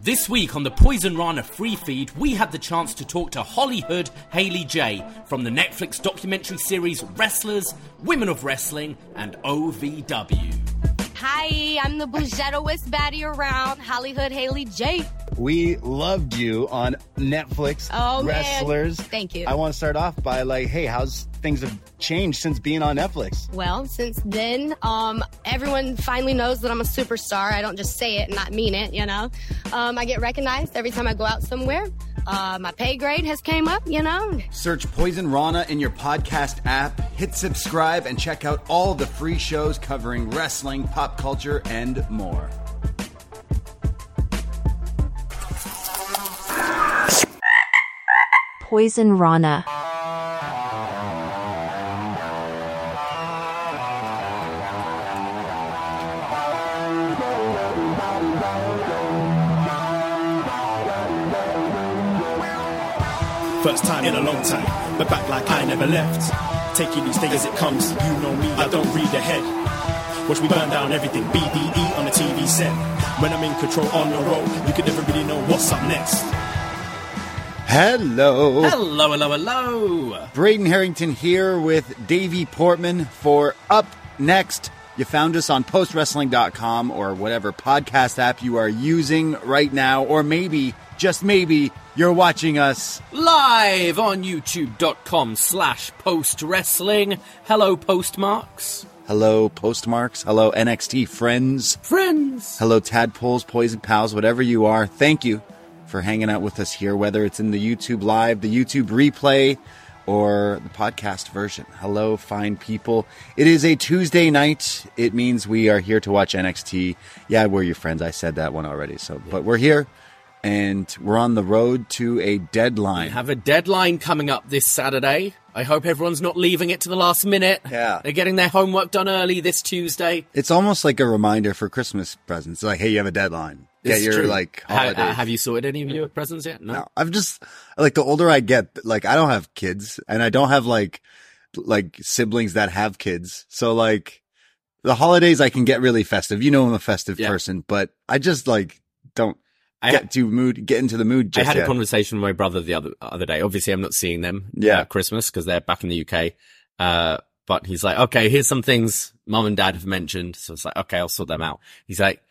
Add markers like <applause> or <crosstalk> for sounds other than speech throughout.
This week on the Poison Rana free feed, we had the chance to talk to Hollywood Haley J from the Netflix documentary series Wrestlers, Women of Wrestling, and OVW. Hi, I'm the bougettoest baddie around, Hollywood Haley J. We loved you on Netflix. Oh, man. Wrestlers. Thank you. I want to start off by like, hey, how's things have changed since being on Netflix? Well, since then, um, everyone finally knows that I'm a superstar. I don't just say it and not mean it, you know. Um, I get recognized every time I go out somewhere. Uh, my pay grade has came up, you know. Search Poison Rana in your podcast app, hit subscribe, and check out all the free shows covering wrestling, pop culture, and more. Poison Rana. First time in a long time, but back like I never left. Taking each day as it comes, you know me, I don't read ahead. Watch me burn down everything, BDE on the TV set. When I'm in control on the road, you can never really know what's up next. Hello. Hello, hello, hello. Braden Herrington here with Davie Portman for Up Next. You found us on postwrestling.com or whatever podcast app you are using right now, or maybe, just maybe, you're watching us Live on youtube.com slash post wrestling. Hello, postmarks. Hello, Postmarks. Hello, NXT friends. Friends. Hello, Tadpoles, Poison Pals, whatever you are. Thank you for hanging out with us here, whether it's in the YouTube Live, the YouTube replay, or the podcast version. Hello, fine people. It is a Tuesday night. It means we are here to watch NXT. Yeah, we're your friends. I said that one already. So, but we're here and we're on the road to a deadline. We have a deadline coming up this Saturday. I hope everyone's not leaving it to the last minute. Yeah. They're getting their homework done early this Tuesday. It's almost like a reminder for Christmas presents. Like, hey, you have a deadline. It's your true. like have you sorted any of your presents yet? No. No, I've just like the older I get, like I don't have kids and I don't have like like siblings that have kids. So like the holidays I can get really festive. You know I'm a festive Yeah. person, but I just like don't I get to mood get into the mood I had a conversation with my brother the other other day. Obviously, I'm not seeing them Yeah. at Christmas because they're back in the UK. Uh, but he's like, okay, here's some things mum and dad have mentioned. So it's like, okay, I'll sort them out. He's like,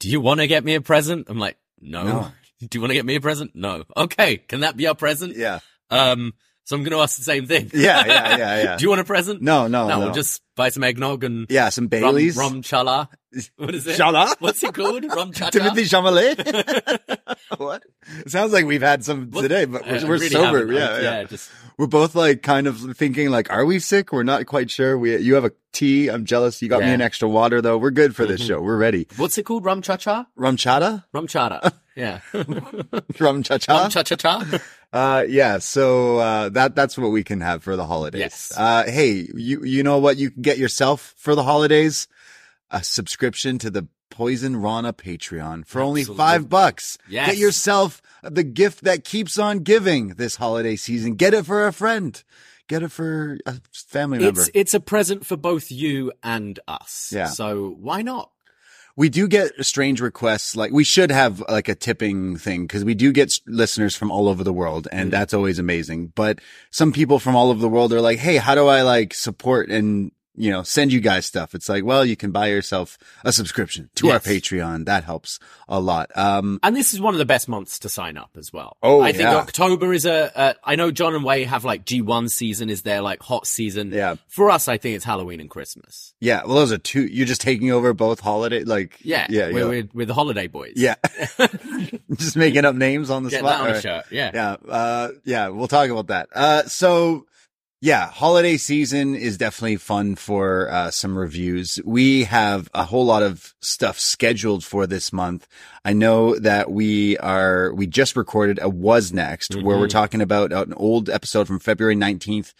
do you want to get me a present? I'm like, no. No. <laughs> Do you want to get me a present? No. Okay, can that be our present? yeah. Um, so I'm going to ask the same thing. Yeah, yeah, <laughs> yeah, yeah. do you want a present? No, no, no. no. We'll just buy some eggnog and Yeah, some rum, Baileys. rum chala. What is it? Chala? What's it called? Rum cha Timothy Chalamet. <laughs> what? It sounds like we've had some today, but we're, we're sober. Yeah, yeah. just We're both like kind of thinking like, are we sick? We're not quite sure. We, you have a tea. I'm jealous. You got me an extra water though. We're good for this Mhm. show. We're ready. what's it called? Rum cha cha. Rum chata? Rum chata. <laughs> Yeah. Rum cha Rum cha? cha cha cha. Uh, yeah. So, uh, that, that's what we can have for the holidays. Yes. Uh, hey, you, you know what you can get yourself for the holidays? A subscription to the Poison Rana Patreon for only Absolutely. five bucks. Yes. Get yourself the gift that keeps on giving this holiday season. Get it for a friend. Get it for a family member. It's it's a present for both you and us. Yeah. So why not? we do get strange requests. Like we should have like a tipping thing because we do get listeners from all over the world and mm. that's always amazing. But some people from all over the world are like, Hey, how do I like support and you know, send you guys stuff. It's like, well, you can buy yourself a subscription to our Patreon. That helps a lot. Um, And this is one of the best months to sign up as well. Oh, I think yeah. October is a. I know John and Wai have like G1 season is their like hot season. Yeah. For us, I think it's Halloween and Christmas. yeah, well, those are two. You're just taking over both holiday, like, Yeah. yeah, We're, yeah. we're, we're the holiday boys. Yeah. <laughs> <laughs> just making up names on the Get spot. that on right. Yeah. Yeah. Uh, yeah, we'll talk about that. Uh, so yeah, holiday season is definitely fun for, uh, some reviews. We have a whole lot of stuff scheduled for this month. I know that we are, we just recorded a wasNXT where we're talking about an old episode from February 19th,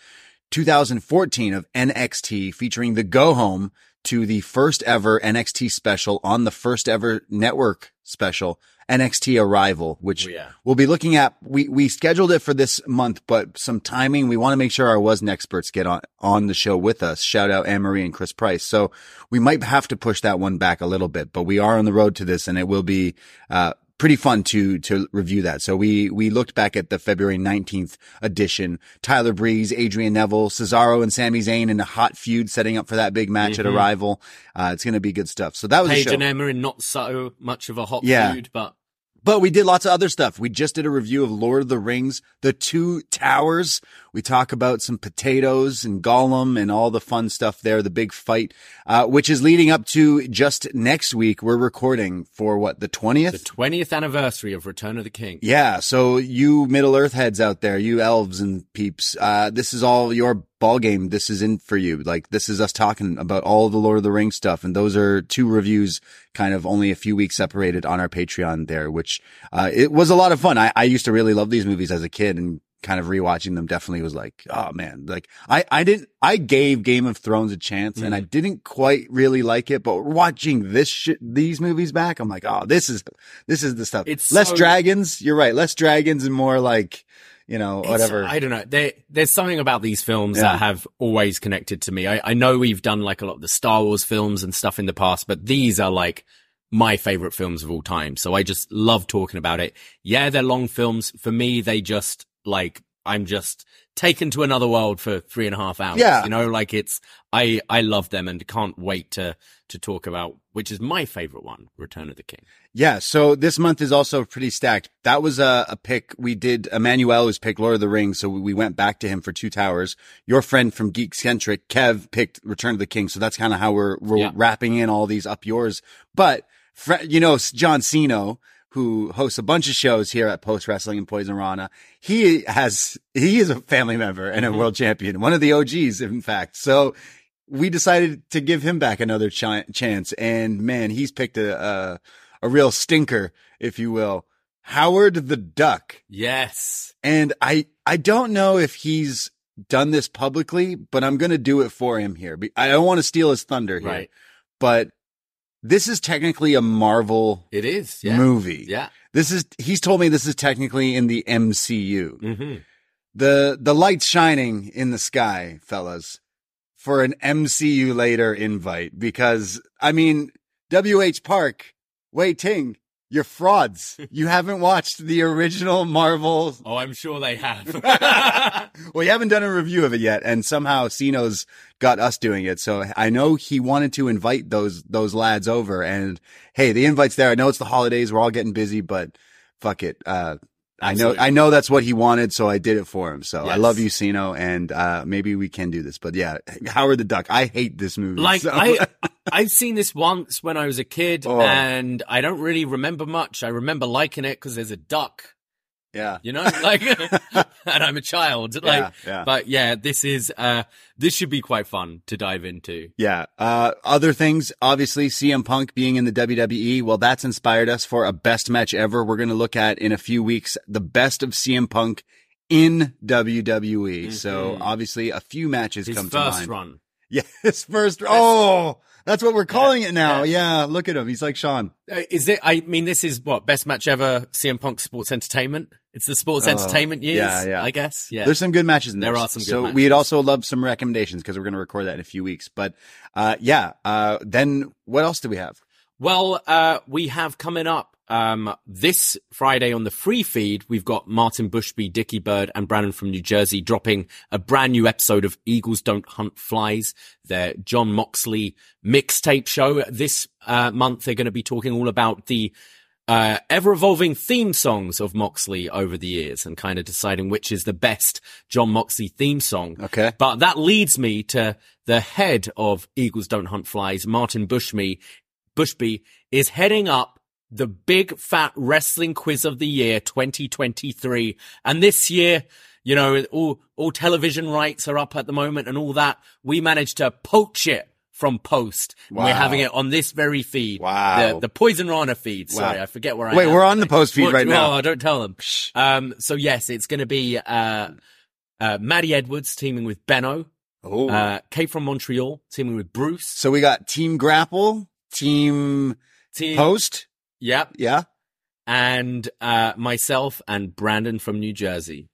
2014 of NXT featuring the go home to the first ever NXT special on the first ever network special, NXT Arrival, which Oh, yeah. we'll be looking at. We, we scheduled it for this month, but some timing. We want to make sure our wasn't experts get on, on the show with us. Shout out Anne Marie and Chris Price. So we might have to push that one back a little bit, but we are on the road to this and it will be, uh, pretty fun to to review that. So we we looked back at the February 19th edition. Tyler Breeze, Adrian Neville, Cesaro and Sami Zayn in a hot feud setting up for that big match at Arrival. Uh, it's going to be good stuff. So that was a Paige show. and Emma in not so much of a hot Yeah. feud, but But we did lots of other stuff. We just did a review of Lord of the Rings, The Two Towers. We talk about some potatoes and Gollum and all the fun stuff there, the big fight, uh, which is leading up to just next week. We're recording for what, the 20th? the 20th anniversary of Return of the King. Yeah. So you Middle Earth heads out there, you elves and peeps, uh, this is all your ball game. This is in for you. Like this is us talking about all the Lord of the Rings stuff. And those are two reviews kind of only a few weeks separated on our Patreon there, which, uh, it was a lot of fun. I, I used to really love these movies as a kid and kind of rewatching them definitely was like, oh man, like I, I didn't, I gave Game of Thrones a chance and I Mm-hmm. didn't quite really like it, but watching this shit, these movies back, I'm like, oh, this is, this is the stuff. It's less so- dragons. You're right. Less dragons and more like, you know, whatever. I don't know. There, there's something about these films Yeah. that have always connected to me. I, I know we've done like a lot of the Star Wars films and stuff in the past, but these are like my favorite films of all time. So I just love talking about it. Yeah, they're long films. For me, they just like, I'm just taken to another world for three and a half hours. Yeah. You know, like it's, I, I love them and can't wait to, to talk about, which is my favorite one, Return of the King. yeah. So this month is also pretty stacked. That was a, a pick we did. Emmanuel was picked Lord of the Rings. So we went back to him for two towers. Your friend from Geek Centric, Kev picked Return of the King. So that's kind of how we're, we're Yeah. wrapping in all these up yours. But you know, John Siino, who hosts a bunch of shows here at Post Wrestling and Poison Rana. He has, he is a family member and a mm-hmm. world champion, one of the OGs, in fact. So we decided to give him back another chi- chance. And man, he's picked a, a, a real stinker, if you will. Howard the Duck. Yes. And I, I don't know if he's done this publicly, but I'm going to do it for him here. I don't want to steal his thunder here, Right. but this is technically a Marvel It is. Yeah. movie. Yeah. This is, he's told me this is technically in the MCU. hmm The, the light's shining in the sky, fellas, for an MCU later invite because, I mean, WH Park, Wai Ting, you're frauds. you haven't watched the original Marvel. Oh, I'm sure they have. <laughs> <laughs> well, you haven't done a review of it yet, and somehow Siino's got us doing it. So I know he wanted to invite those those lads over, and hey, the invite's there. I know it's the holidays; we're all getting busy, but fuck it. Uh, I know, I know that's what he wanted, so I did it for him. So I love you, Siino, and uh, maybe we can do this. But yeah, Howard the Duck. I hate this movie. like so- I, I've seen this once when I was a kid, <laughs> Oh. and I don't really remember much. I remember liking it because there's a duck, yeah, you know, <laughs> like, <laughs> and I'm a child, like. yeah. But yeah, this is uh, this should be quite fun to dive into. Yeah. Uh, other things, obviously, CM Punk being in the WWE. Well, that's inspired us for a best match ever. We're going to look at in a few weeks the best of CM Punk in WWE. So obviously, a few matches His come to first mind. run. <laughs> Yeah, first. Oh, that's what we're calling it now. Yeah. Look at him. He's like Sean. Uh, is it? I mean, this is what best match ever. CM Punk Sports Entertainment. It's the Sports Oh, Entertainment years. yeah, yeah. I guess. Yeah. There's some good matches in there. There are some good So matches. we'd also love some recommendations because we're going to record that in a few weeks. But, uh, yeah. Uh, then what else do we have? Well, uh, we have coming up um, this Friday on the free feed, we've got Martin Bushby, Dickie Bird, and Brandon from New Jersey dropping a brand new episode of Eagles Don't Hunt Flies, their Jon Moxley mixtape show. This uh, month, they're going to be talking all about the uh, ever evolving theme songs of Moxley over the years and kind of deciding which is the best Jon Moxley theme song. Okay. But that leads me to the head of Eagles Don't Hunt Flies, Martin Bushby, Bushby is heading up the big fat wrestling quiz of the year 2023. And this year, you know, all, all television rights are up at the moment and all that. We managed to poach it from Post. And We're having it on this very feed. Wow. The, the Poison Rana feed. Sorry, Wow. I forget where I Wait, am. we're on the post feed What- right now. Oh, don't tell them. Um, so yes, it's going to be, uh, uh, Maddie Edwards teaming with Benno, Oh. uh, Kate from Montreal teaming with Bruce. so we got Team Grapple, Team Team, Post. Yep. Yeah. and uh, myself and Brandon from New Jersey.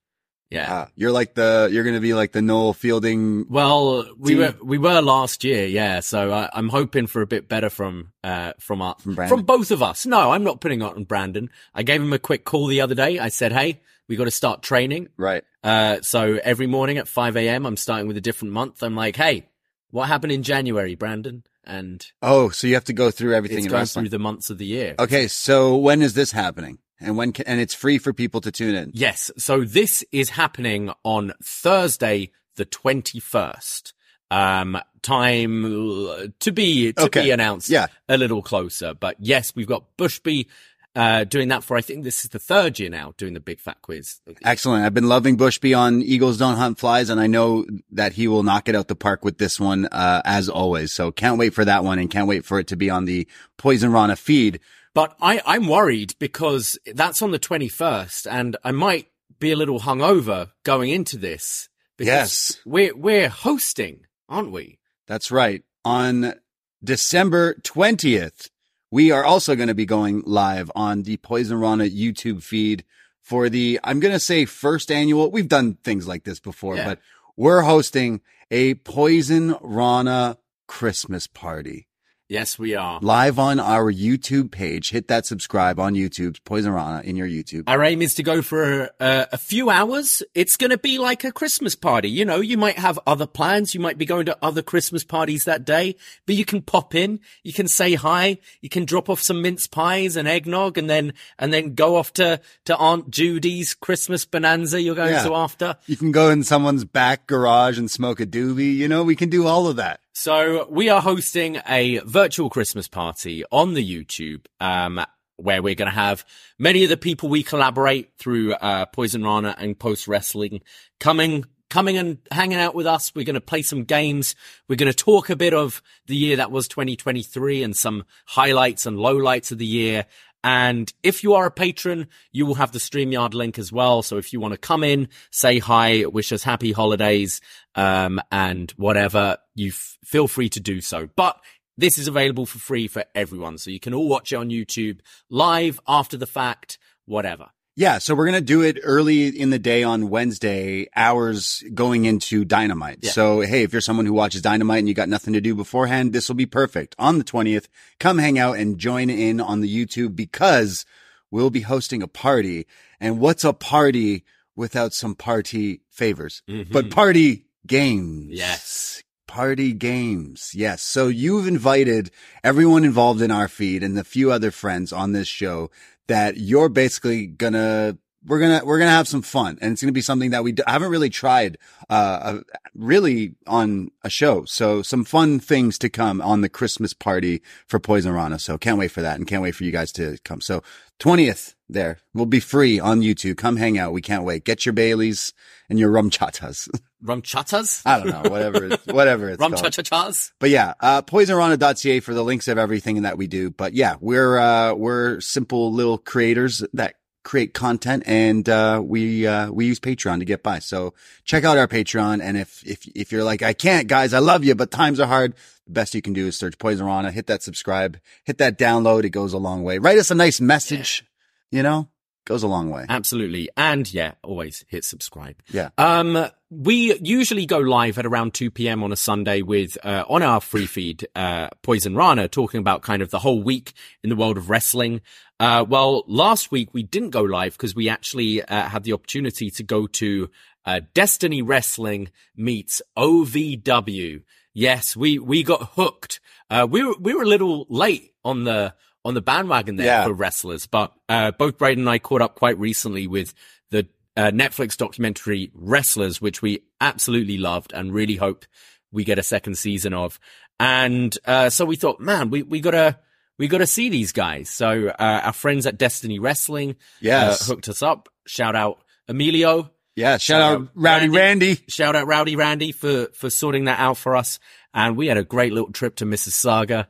Yeah. Ah, you're like the, you're going to be like the Noel Fielding. well, we team- were we were last year, yeah. So I, I'm hoping for a bit better from uh from our, From from both of us. No, I'm not putting it on Brandon. I gave him a quick call the other day. I said, "Hey, we got to start training." Right. Uh, so every morning at 5 a.m., I'm starting with a different month. I'm like, "Hey, what happened in January, Brandon?" And Oh, so you have to go through everything it's in going wrestling. through the months of the year. Okay. So when is this happening? And when can, and it's free for people to tune in. Yes. So this is happening on Thursday, the 21st. Um, time uh, to be, to Okay. be announced Yeah. a little closer. But yes, we've got Bushby, uh, doing that for, I think this is the third year now doing the big fat quiz. Excellent. I've been loving Bushby on Eagles Don't Hunt Flies, and I know that he will knock it out the park with this one, uh, as always. So can't wait for that one and can't wait for it to be on the Poison Rana feed. But I, I'm worried because that's on the 21st and I might be a little hungover going into this. Because Yes. We're, we're hosting, aren't we? That's right. On December 20th, we are also going to be going live on the Poison Rana YouTube feed for the, I'm going to say first annual. We've done things like this before, Yeah. but we're hosting a Poison Rana Christmas party. Yes, we are. live on our YouTube page. Hit that subscribe on YouTube, Poison Rana in your YouTube. Our aim is to go for a, a few hours. It's going to be like a Christmas party. You know, you might have other plans. You might be going to other Christmas parties that day, but you can pop in. You can say hi. You can drop off some mince pies and eggnog and then, and then go off to, to Aunt Judy's Christmas bonanza you're going Yeah. to after. You can go in someone's back garage and smoke a doobie. You know, we can do all of that. So we are hosting a virtual Christmas party on the YouTube, um, where we're going to have many of the people we collaborate through, uh, Poison Rana and Post Wrestling coming, coming and hanging out with us. We're going to play some games. We're going to talk a bit of the year that was 2023 and some highlights and lowlights of the year. And if you are a patron, you will have the StreamYard link as well. So if you want to come in, say hi, wish us happy holidays, um, and whatever, you f- feel free to do so. But this is available for free for everyone. So you can all watch it on YouTube live after the fact, whatever. Yeah. So we're going to do it early in the day on Wednesday, hours going into Dynamite. Yeah. So, hey, if you're someone who watches Dynamite and you got nothing to do beforehand, this will be perfect. On the 20th, come hang out and join in on the YouTube because we'll be hosting a party. And what's a party without some party favors? Mm-hmm. But party games. Yes. Party games. Yes. So you've invited everyone involved in our feed and the few other friends on this show that you're basically gonna, we're gonna, we're gonna have some fun and it's gonna be something that we d- haven't really tried, uh, uh, really on a show. So some fun things to come on the Christmas party for Poison Rana. So can't wait for that and can't wait for you guys to come. So 20th there will be free on YouTube. Come hang out. We can't wait. Get your Baileys and your rum chatas. <laughs> Rum chatas? I don't know, whatever, it's, whatever it's Rum cha chas? But yeah, uh, poisonrana.ca for the links of everything that we do. But yeah, we're, uh, we're simple little creators that create content and, uh, we, uh, we use Patreon to get by. So check out our Patreon. And if, if, if you're like, I can't guys, I love you, but times are hard. The best you can do is search Poison Rana, hit that subscribe, hit that download. It goes a long way. Write us a nice message, you know, goes a long way. Absolutely. And yeah, always hit subscribe. Yeah. Um, we usually go live at around 2 p.m. on a Sunday with, uh, on our free feed, uh, Poison Rana talking about kind of the whole week in the world of wrestling. Uh, well, last week we didn't go live because we actually, uh, had the opportunity to go to, uh, Destiny Wrestling meets OVW. Yes, we, we got hooked. Uh, we were, we were a little late on the, on the bandwagon there Yeah. for wrestlers, but, uh, both Braden and I caught up quite recently with the, uh, Netflix documentary Wrestlers, which we absolutely loved and really hope we get a second season of. And, uh, so we thought, man, we, we gotta, we gotta see these guys. So, uh, our friends at Destiny Wrestling, Yes. uh, hooked us up. Shout out Emilio. Yeah. Shout, Shout out out Rowdy Randy. Randy. Shout out Rowdy Randy for, for sorting that out for us. And we had a great little trip to Mississauga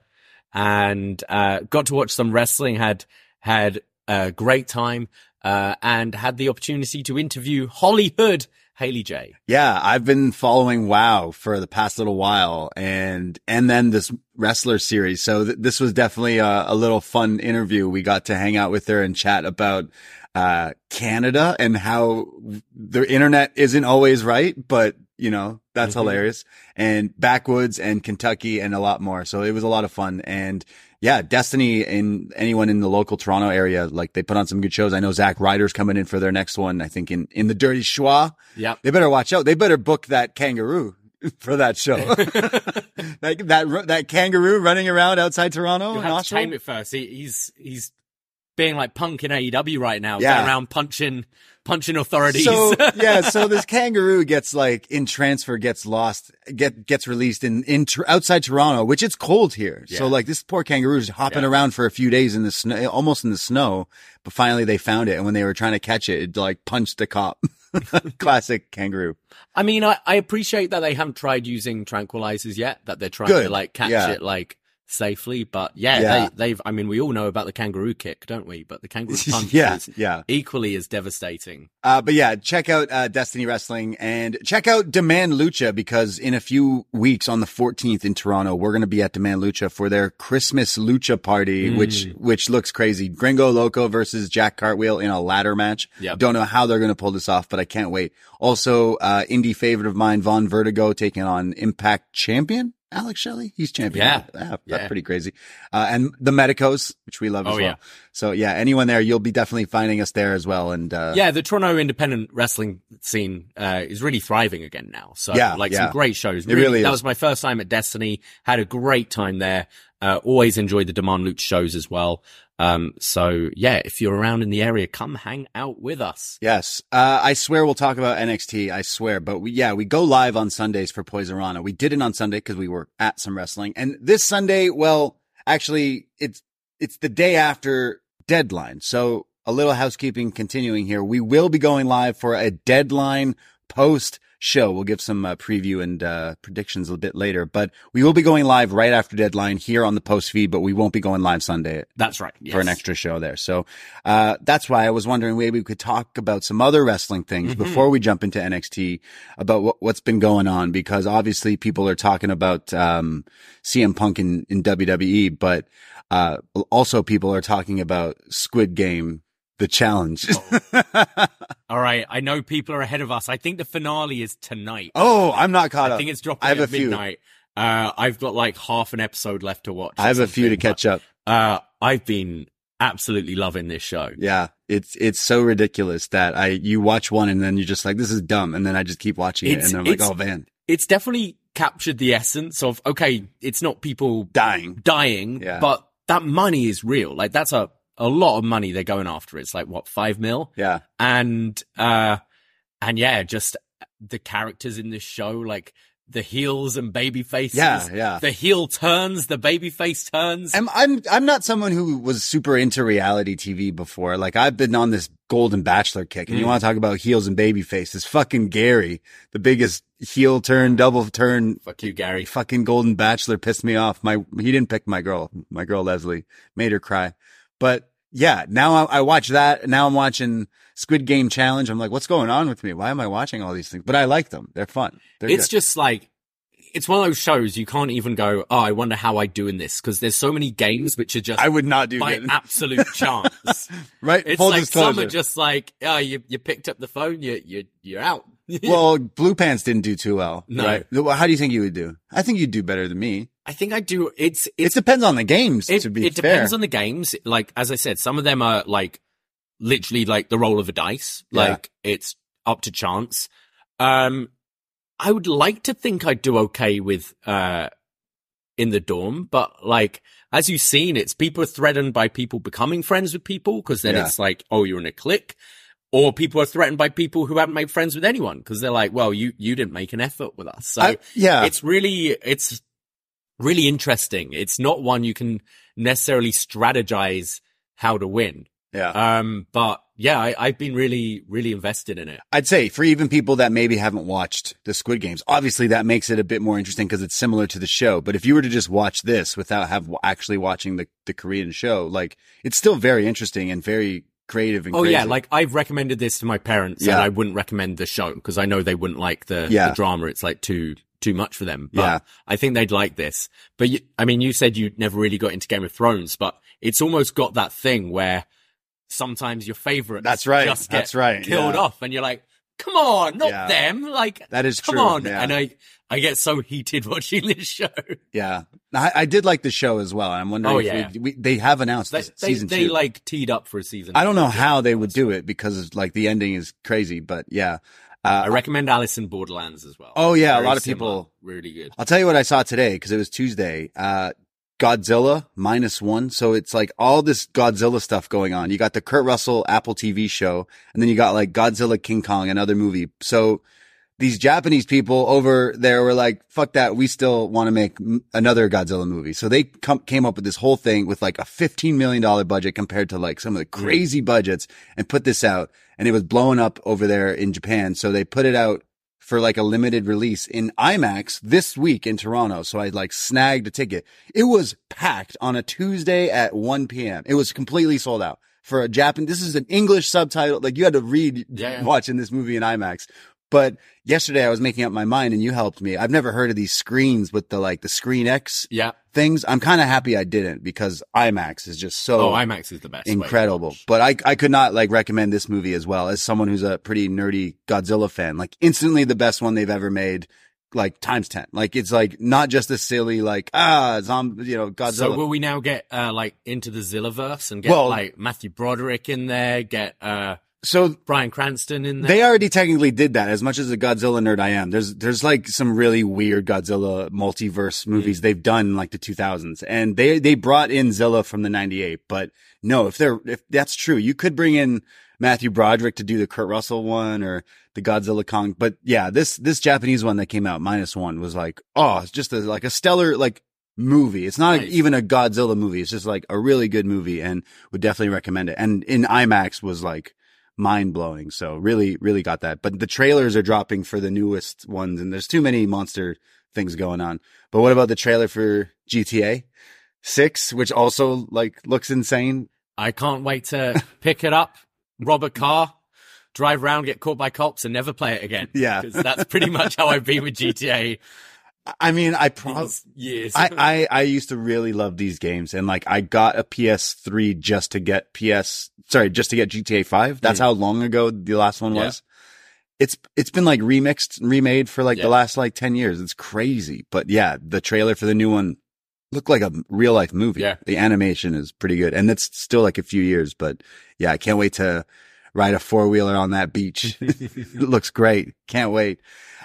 and, uh, got to watch some wrestling, had, had a great time, uh, and had the opportunity to interview Hollywood, Haley J. Yeah, I've been following WoW for the past little while and, and then this wrestler series. So th- this was definitely a, a little fun interview. We got to hang out with her and chat about, uh, Canada and how the internet isn't always right, but you know, that's hilarious and backwoods and Kentucky and a lot more. So it was a lot of fun and yeah, Destiny and anyone in the local Toronto area, like they put on some good shows. I know Zack Ryder's coming in for their next one. I think in, in the Dirty Schwa. Yeah. They better watch out. They better book that kangaroo <laughs> for that show. like <laughs> that, that kangaroo running around outside Toronto. You'll have to tame it first. He, he's, he's being like punk in AEW right now, Yeah. around punching, punching authorities. So <laughs> yeah, so this kangaroo gets like in transfer, gets lost, get gets released in in outside Toronto, which it's cold here. So like this poor kangaroo is hopping Yeah. around for a few days in the snow, almost in the snow. But finally they found it, and when they were trying to catch it, it like punched a cop. <laughs> Classic kangaroo. I mean, I, I appreciate that they haven't tried using tranquilizers yet, that they're trying Good. to like catch Yeah. it like safely. But yeah, Yeah. They, they've, I mean, we all know about the kangaroo kick, don't we? But the kangaroo <laughs> punch Yeah, is yeah. equally as devastating. Uh, but yeah, check out uh, Destiny Wrestling and check out Demand Lucha because in a few weeks on the 14th in Toronto, we're going to be at Demand Lucha for their Christmas Lucha party, which which looks crazy. Gringo Loco versus Jack Cartwheel in a ladder match. Yep. Don't know how they're going to pull this off, but I can't wait. Also, uh, indie favorite of mine, Von Vertigo, taking on Impact Champion. Alex Shelley, he's champion. Yeah. yeah that's Yeah. pretty crazy. Uh, and the Medicos, which we love as Oh, well. yeah. So yeah, anyone there, you'll be definitely finding us there as well. And, uh, yeah, the Toronto independent wrestling scene uh, is really thriving again now. So Yeah, like some great shows. It really that was my first time at Destiny. Had a great time there. Uh, always enjoyed the Demand Loot shows as well. Um, so yeah, if you're around in the area, come hang out with us. Yes. Uh, I swear we'll talk about NXT. I swear. But we, yeah, we go live on Sundays for Poison Rana. We did it on Sunday because we were at some wrestling. And this Sunday, well, actually, it's, it's the day after deadline. So a little housekeeping continuing here. We will be going live for a deadline post show. We'll give some uh, preview and uh, predictions a bit later, but we will be going live right after deadline here on the post feed, but we won't be going live Sunday That's right. for an extra show there. So uh, that's why I was wondering maybe we could talk about some other wrestling things before we jump into NXT about what, what's been going on because obviously people are talking about um, CM Punk in, in WWE, but uh, also people are talking about Squid Game, the challenge. <laughs> All right. I know people are ahead of us. I think the finale is tonight. oh, I'm not caught I up. I think it's dropping I have at a few. midnight. Uh, I've got like half an episode left to watch. I have a few to catch up. Uh, I've been absolutely loving this show. Yeah, it's it's so ridiculous that I you watch one and then you're just like this is dumb, and then I just keep watching it, It's- and I'm like, oh man, It's definitely captured the essence of, okay, it's not people dying. dying, Yeah. but that money is real. Like that's a, a lot of money they're going after. It's like what, five mil? Yeah, And, uh, and yeah, just the characters in this show, like the heels and baby faces. Yeah, yeah. The heel turns, the baby face turns. I'm I'm I'm not someone who was super into reality TV before. Like I've been on this Golden Bachelor kick, and you Mm. want to talk about heels and baby faces? Fucking Gary, the biggest heel turn, double turn. Fuck you, Gary. Fucking Golden Bachelor pissed me off. My he didn't pick my girl, my girl Leslie, made her cry. But yeah, now I, I watch that. Now I'm watching Squid Game Challenge. I'm like, what's going on with me? Why am I watching all these things? But I like them. They're fun. They're It's good. just like, it's one of those shows you can't even go, oh, I wonder how I do in this because there's so many games which are just I would not do by that. absolute <laughs> chance. right? It's Full like some are just like, oh, you you picked up the phone, you you you're out. <laughs> well, Blue Pants didn't do too well. No. Right? Well, How do you think you would do? I think you'd do better than me. I think I do. It's It depends on the games, it, to be it fair. depends on the games. Like as I said, some of them are like literally like the roll of a dice. Yeah. Like it's up to chance. Um, I would like to think I'd do okay with uh in the dorm, but like as you've seen, it's people are threatened by people becoming friends with people because then Yeah. it's like, oh, you're in a clique. Or people are threatened by people who haven't made friends with anyone because they're like, well, you, you didn't make an effort with us. So I- yeah. it's really, it's really interesting. It's not one you can necessarily strategize how to win. yeah. Um, but yeah, I, I've been really, really invested in it. I'd say for even people that maybe haven't watched the Squid Games, obviously that makes it a bit more interesting because it's similar to the show. But if you were to just watch this without have actually watching the, the Korean show, like it's still very interesting and very creative and Oh yeah, like I've recommended this to my parents, Yeah. and I wouldn't recommend the show because I know they wouldn't like the, Yeah. the drama. It's like too too much for them. But Yeah. I think they'd like this. But you, I mean, you said you never really got into Game of Thrones, but it's almost got that thing where sometimes your favorites That's right, just get that's right, killed yeah. off, and you're like, come on, not Yeah. them, like That is come true, on. yeah. And I I get so heated <laughs> watching this show. yeah. I, I did like the show as well. I'm wondering Oh, if yeah. we, we, they have announced They this they, season they two. like teed up for a season. I don't know how they would do it because like the ending is crazy, but yeah. Uh, I recommend Alice in Borderlands as well. Oh, yeah, a lot of similar, people- really good. I'll tell you what I saw today because it was Tuesday. Uh, Godzilla minus one. So it's like all this Godzilla stuff going on. You got the Kurt Russell Apple TV show and then you got like Godzilla King Kong, another movie. So these Japanese people over there were like, fuck that. We still want to make m- another Godzilla movie. So they com- came up with this whole thing with like a $15 million budget compared to like some of the hmm. crazy budgets and put this out and it was blowing up over there in Japan. So they put it out for like a limited release in IMAX this week in Toronto. So I like snagged a ticket. It was packed on a Tuesday at 1 p.m. It was completely sold out for a Japan. This is an English subtitle. Like you had to read Yeah. watching this movie in IMAX. But yesterday I was making up my mind and you helped me. I've never heard of these screens with the like the Screen X Yeah. things. I'm kind of happy I didn't because IMAX is just so Oh, IMAX is the best. incredible. But I I could not like recommend this movie as well as someone who's a pretty nerdy Godzilla fan. Like instantly the best one they've ever made. Like times 10. Like it's like not just a silly like, ah, zombie, you know, Godzilla. So will we now get uh, like into the Zillaverse and get Well- like Matthew Broderick in there, get uh, so Brian Cranston in there? They already technically did that. As much as a Godzilla nerd I am, there's there's like some really weird Godzilla multiverse movies mm. they've done in like the 2000s, and they they brought in Zilla from the 98. But no, if they're if that's true, you could bring in Matthew Broderick to do the Kurt Russell one or the Godzilla Kong. But yeah, this this Japanese one that came out minus one was like oh, it's just a, like a stellar like movie. It's not Nice. even a Godzilla movie. It's just like a really good movie, and would definitely recommend it. And in IMAX was like mind blowing. So really, really got that. But the trailers are dropping for the newest ones and there's too many monster things going on. But what about the trailer for GTA six, which also like looks insane? I can't wait to <laughs> pick it up, rob a car, drive around, get caught by cops, and never play it again. Yeah. that's pretty much how I've been with GTA I mean, I probably. <laughs> yes. I, I, I used to really love these games and like I got a PS3 just to get PS, sorry, just to get GTA 5. That's Mm. how long ago the last one Yeah. was. It's, it's been like remixed and remade for like Yeah. the last like 10 years. It's crazy. But yeah, the trailer for the new one looked like a real life movie. Yeah. The animation is pretty good and it's still like a few years, but yeah, I can't wait to ride a four wheeler on that beach. <laughs> it looks great. Can't wait.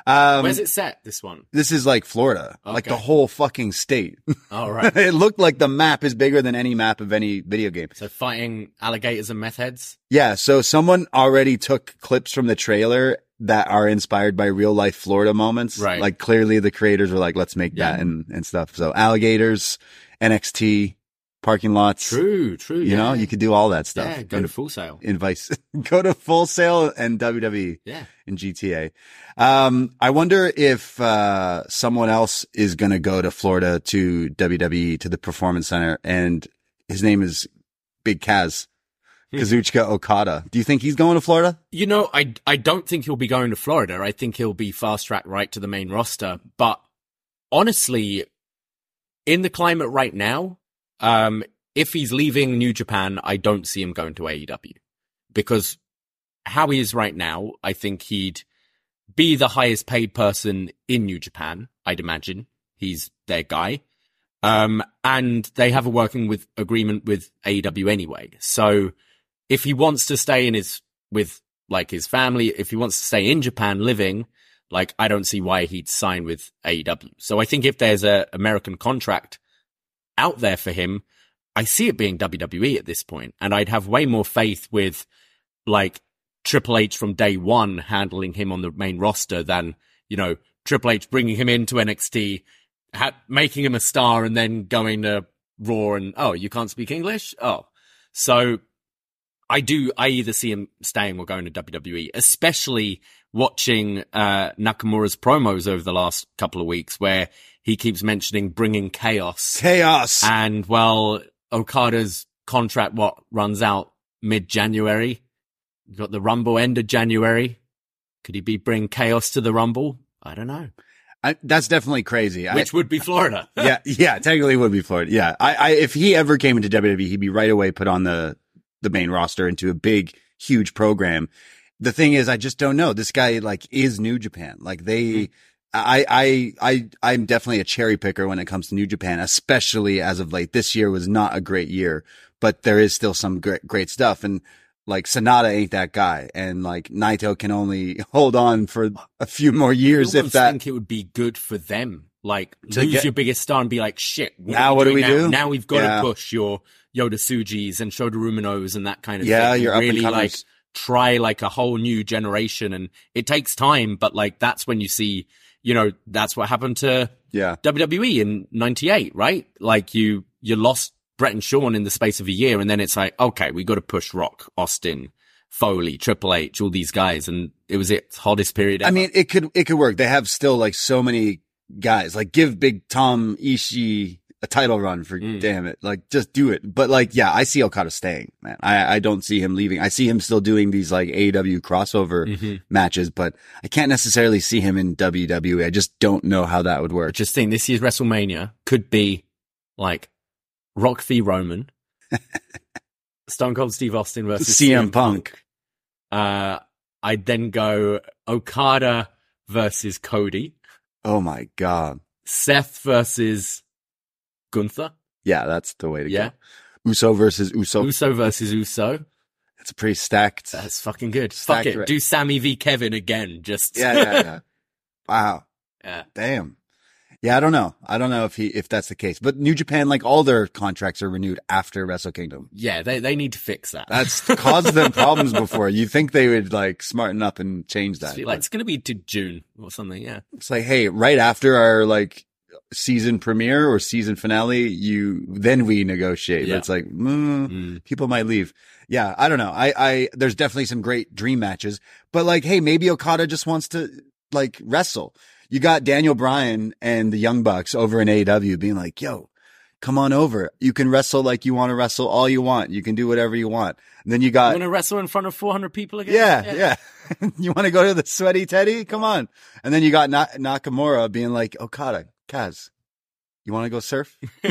Um, Where's it set? This one. this is like Florida, like the whole fucking state. All <laughs> right. it looked like the map is bigger than any map of any video game. so fighting alligators and meth heads. Yeah. So someone already took clips from the trailer that are inspired by real life Florida moments. Right. Like clearly the creators were like, let's make that and, and stuff. So alligators, NXT, parking lots. True, true. You know, you could do all that stuff. yeah, go to Full Sail. Invite, <laughs> go to Full Sail and WWE Yeah. in GTA. Um, I wonder if, uh, someone else is going to go to Florida to WWE to the performance center and his name is Big Kaz, Hmm. Kazuchika Okada. Do you think he's going to Florida? You know, I I don't think he'll be going to Florida. I think he'll be fast tracked right to the main roster. But honestly, in the climate right now, um, if he's leaving New Japan, I don't see him going to AEW because how he is right now, I think he'd be the highest paid person in New Japan. I'd imagine he's their guy. Um, and they have a working with agreement with AEW anyway. So if he wants to stay in his, with like his family, if he wants to stay in Japan living, like I don't see why he'd sign with AEW. So I think if there's a American contract out there for him, I see it being WWE at this point, and I'd have way more faith with like Triple H from day one handling him on the main roster than you know Triple H bringing him into NXT, ha- making him a star, and then going to Raw and oh you can't speak English? Oh. So I do I either see him staying or going to WWE, especially watching uh, Nakamura's promos over the last couple of weeks where he keeps mentioning bringing chaos. Chaos. And well, Okada's contract, what runs out mid January? You got the Rumble end of January. Could he be bring chaos to the Rumble? I don't know. I, that's definitely crazy. Which I, would be Florida. <laughs> yeah, yeah, technically would be Florida. Yeah, I, I, if he ever came into WWE, he'd be right away put on the the main roster into a big, huge program. The thing is, I just don't know. This guy like is New Japan. Like they, mm-hmm. I, I, I, I'm definitely a cherry picker when it comes to New Japan, especially as of late. This year was not a great year, but there is still some great, great stuff. And like Sanada ain't that guy, and like Naito can only <laughs> hold on for a few more years. if that, I think it would be good for them. Like lose get, your biggest star and be like, shit. What now what do we now? do? Now we've got yeah. to push your Yota Tsujis and Shota Uminos and that kind of yeah, thing. Yeah, you're really like try like a whole new generation, and it takes time. But like that's when you see, you know, that's what happened to yeah WWE in '98, right? Like you you lost Bret and Shawn in the space of a year, and then it's like, okay, we got to push Rock, Austin, Foley, Triple H, all these guys, and it was its hottest period. Ever. I mean, it could it could work. They have still like so many guys. Like give Big Tom Ishii a title run for mm. damn it. Like just do it. But like, yeah, I see Okada staying, man. I, I don't see him leaving. I see him still doing these like AEW crossover mm-hmm. matches, but I can't necessarily see him in WWE. I just don't know how that would work. Just think this year's WrestleMania could be like Rock v Roman, <laughs> Stone Cold Steve Austin versus CM, CM Punk. Punk. Uh, I'd then go Okada versus Cody. Oh my God. Seth versus Gunther. Yeah, that's the way to yeah. go. Uso versus Uso. Uso versus Uso. It's pretty stacked. That's fucking good. Fuck it. Do Sami v Kevin again. Just yeah, yeah, yeah. <laughs> wow. Yeah. Damn. Yeah, I don't know. I don't know if he if that's the case. But New Japan, like all their contracts are renewed after Wrestle Kingdom. Yeah, they they need to fix that. That's <laughs> caused them problems before. You think they would like smarten up and change that? Like it's gonna be to June or something. Yeah. It's like, hey, right after our like season premiere or season finale, you then we negotiate. Yeah. It's like mm, mm. people might leave. Yeah, I don't know. I, I there's definitely some great dream matches, but like, hey, maybe Okada just wants to like wrestle. You got Daniel Bryan and the Young Bucks over in AEW being like, yo, come on over. You can wrestle like you want to wrestle all you want. You can do whatever you want. And then you got. You want to wrestle in front of 400 people again? Yeah, yeah. yeah. <laughs> you want to go to the sweaty Teddy? Come on. And then you got Na- Nakamura being like, Okada, Kaz, you want to go surf? <laughs> <laughs>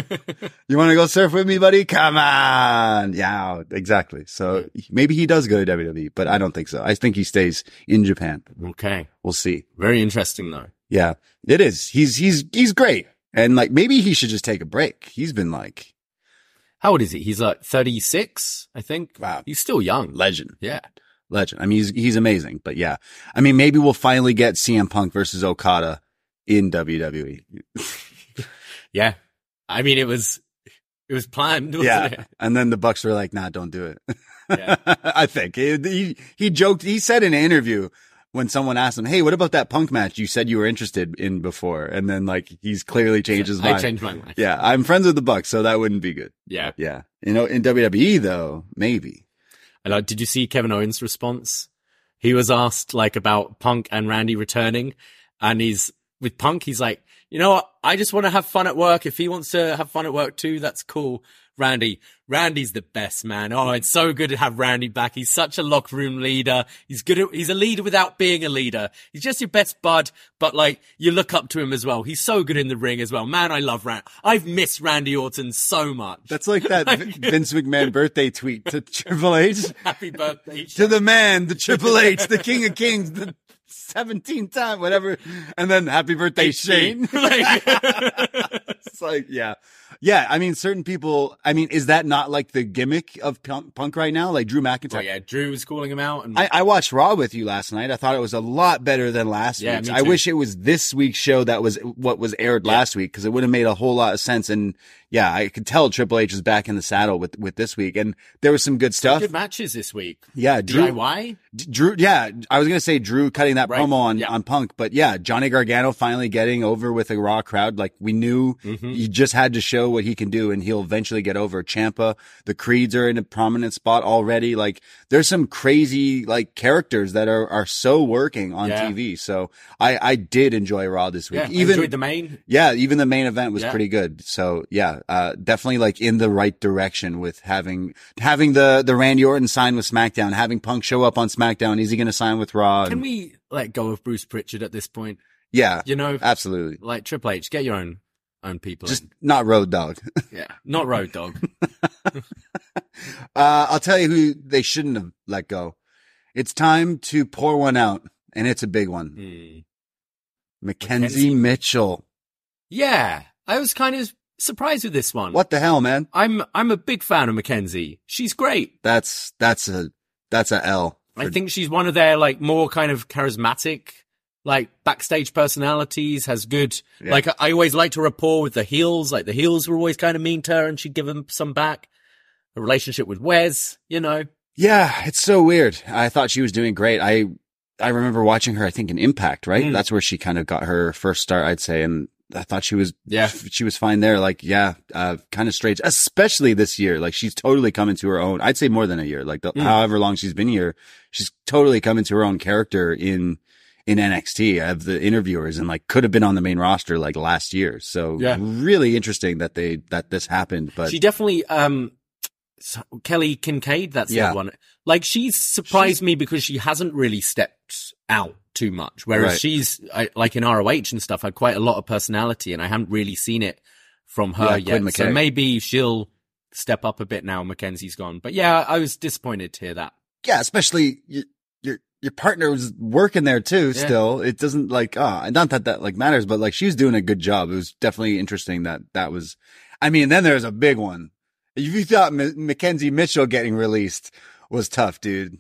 you want to go surf with me, buddy? Come on. Yeah, exactly. So maybe he does go to WWE, but I don't think so. I think he stays in Japan. Okay. We'll see. Very interesting though. Yeah, it is. He's, he's, he's great. And like, maybe he should just take a break. He's been like, how old is he? He's like 36, I think. Wow. He's still young. Legend. Yeah. Legend. I mean, he's, he's amazing, but yeah. I mean, maybe we'll finally get CM Punk versus Okada in WWE. <laughs> yeah. I mean, it was, it was planned. yeah. It? And then the Bucks were like, nah, don't do it. yeah. <laughs> I think he, he, joked, he said in an interview when someone asked him, Hey, what about that punk match you said you were interested in before? And then like, he's clearly changed his mind. I changed my mind. Yeah. I'm friends with the Bucks, so that wouldn't be good. Yeah. Yeah. You know, in WWE though, maybe. And like, did you see Kevin Owens' response? He was asked like about Punk and Randy returning and he's with Punk, he's like, you know what? I just want to have fun at work. If he wants to have fun at work too, that's cool. Randy, Randy's the best man. Oh, it's so good to have Randy back. He's such a locker room leader. He's good. At, he's a leader without being a leader. He's just your best bud, but like you look up to him as well. He's so good in the ring as well. Man, I love Rand. I've missed Randy Orton so much. That's like that <laughs> Vince McMahon birthday tweet to Triple H. <laughs> Happy birthday. to the man, the Triple H, the King of Kings, the 17th time, whatever. And then happy birthday, Shane. <laughs> Like- <laughs> it's like, yeah. Yeah. I mean, certain people, I mean, is that not like the gimmick of punk, punk right now? Like Drew McIntyre. oh yeah, Drew was calling him out and I, I watched Raw with you last night. I thought it was a lot better than last Yeah, week's. me I wish it was this week's show that was what was aired last week because it would have made a whole lot of sense. And yeah, I could tell Triple H was back in the saddle with, with this week and there was some good stuff. good matches this week. Yeah, Drew, DIY. D- Drew, yeah, I was gonna say Drew cutting that Right, promo on, yeah. on Punk, but yeah, Johnny Gargano finally getting over with a Raw crowd. Like we knew Mm-hmm. he just had to show what he can do, and he'll eventually get over. Champa, the Creeds are in a prominent spot already. Like there's some crazy like characters that are are so working on Yeah. TV. So I I did enjoy Raw this week. Yeah, even enjoyed the main. yeah, even the main event was pretty good. So yeah, uh, definitely like in the right direction with having having the the Randy Orton sign with SmackDown, having Punk show up on SmackDown. Is he going to sign with Raw? Can we let go of Bruce Pritchard at this point? yeah, You know, absolutely. like Triple H, get your own own people. Just in. not Road Dog. <laughs> yeah, not Road Dog. <laughs> Uh, I'll tell you who they shouldn't have let go. It's time to pour one out, and it's a big one. Hmm. McKenzie McKenzie. Mitchell. Yeah, I was kind of surprised with this one. What the hell, man? I'm I'm a big fan of McKenzie. She's great. That's that's a that's a L. I think she's one of their like more kind of charismatic, like backstage personalities. Has good Yeah. like I always liked her rapport with the heels. Like the heels were always kind of mean to her, and she'd give them some back. A relationship with Wes, you know. Yeah, it's so weird. I thought she was doing great. I I remember watching her. I think in Impact, right? Mm. That's where she kind of got her first start, I'd say. And I thought she was Yeah. she was fine there. Like yeah, uh, kind of strange, especially this year. Like she's totally coming to her own. I'd say more than a year. Like the, Mm. however long she's been here, she's totally coming to her own character in in NXT. I have the interviewers and like could have been on the main roster like last year. So Yeah. really interesting that they that this happened. But she definitely um Kelly Kincaid, that's the Yeah. other one. Like she's surprised me because she hasn't really stepped out too much. Whereas Right. she's I, like in ROH and stuff had quite a lot of personality and I haven't really seen it from her Yeah, yet. So maybe she'll step up a bit now McKenzie's gone. But yeah, I was disappointed to hear that. yeah, especially your your your partner was working there too. Yeah. Still, it doesn't like ah, not that that like matters, but like she was doing a good job. It was definitely interesting that that was. I mean, then there's a big one. If you thought M- McKenzie Mitchell getting released was tough, dude.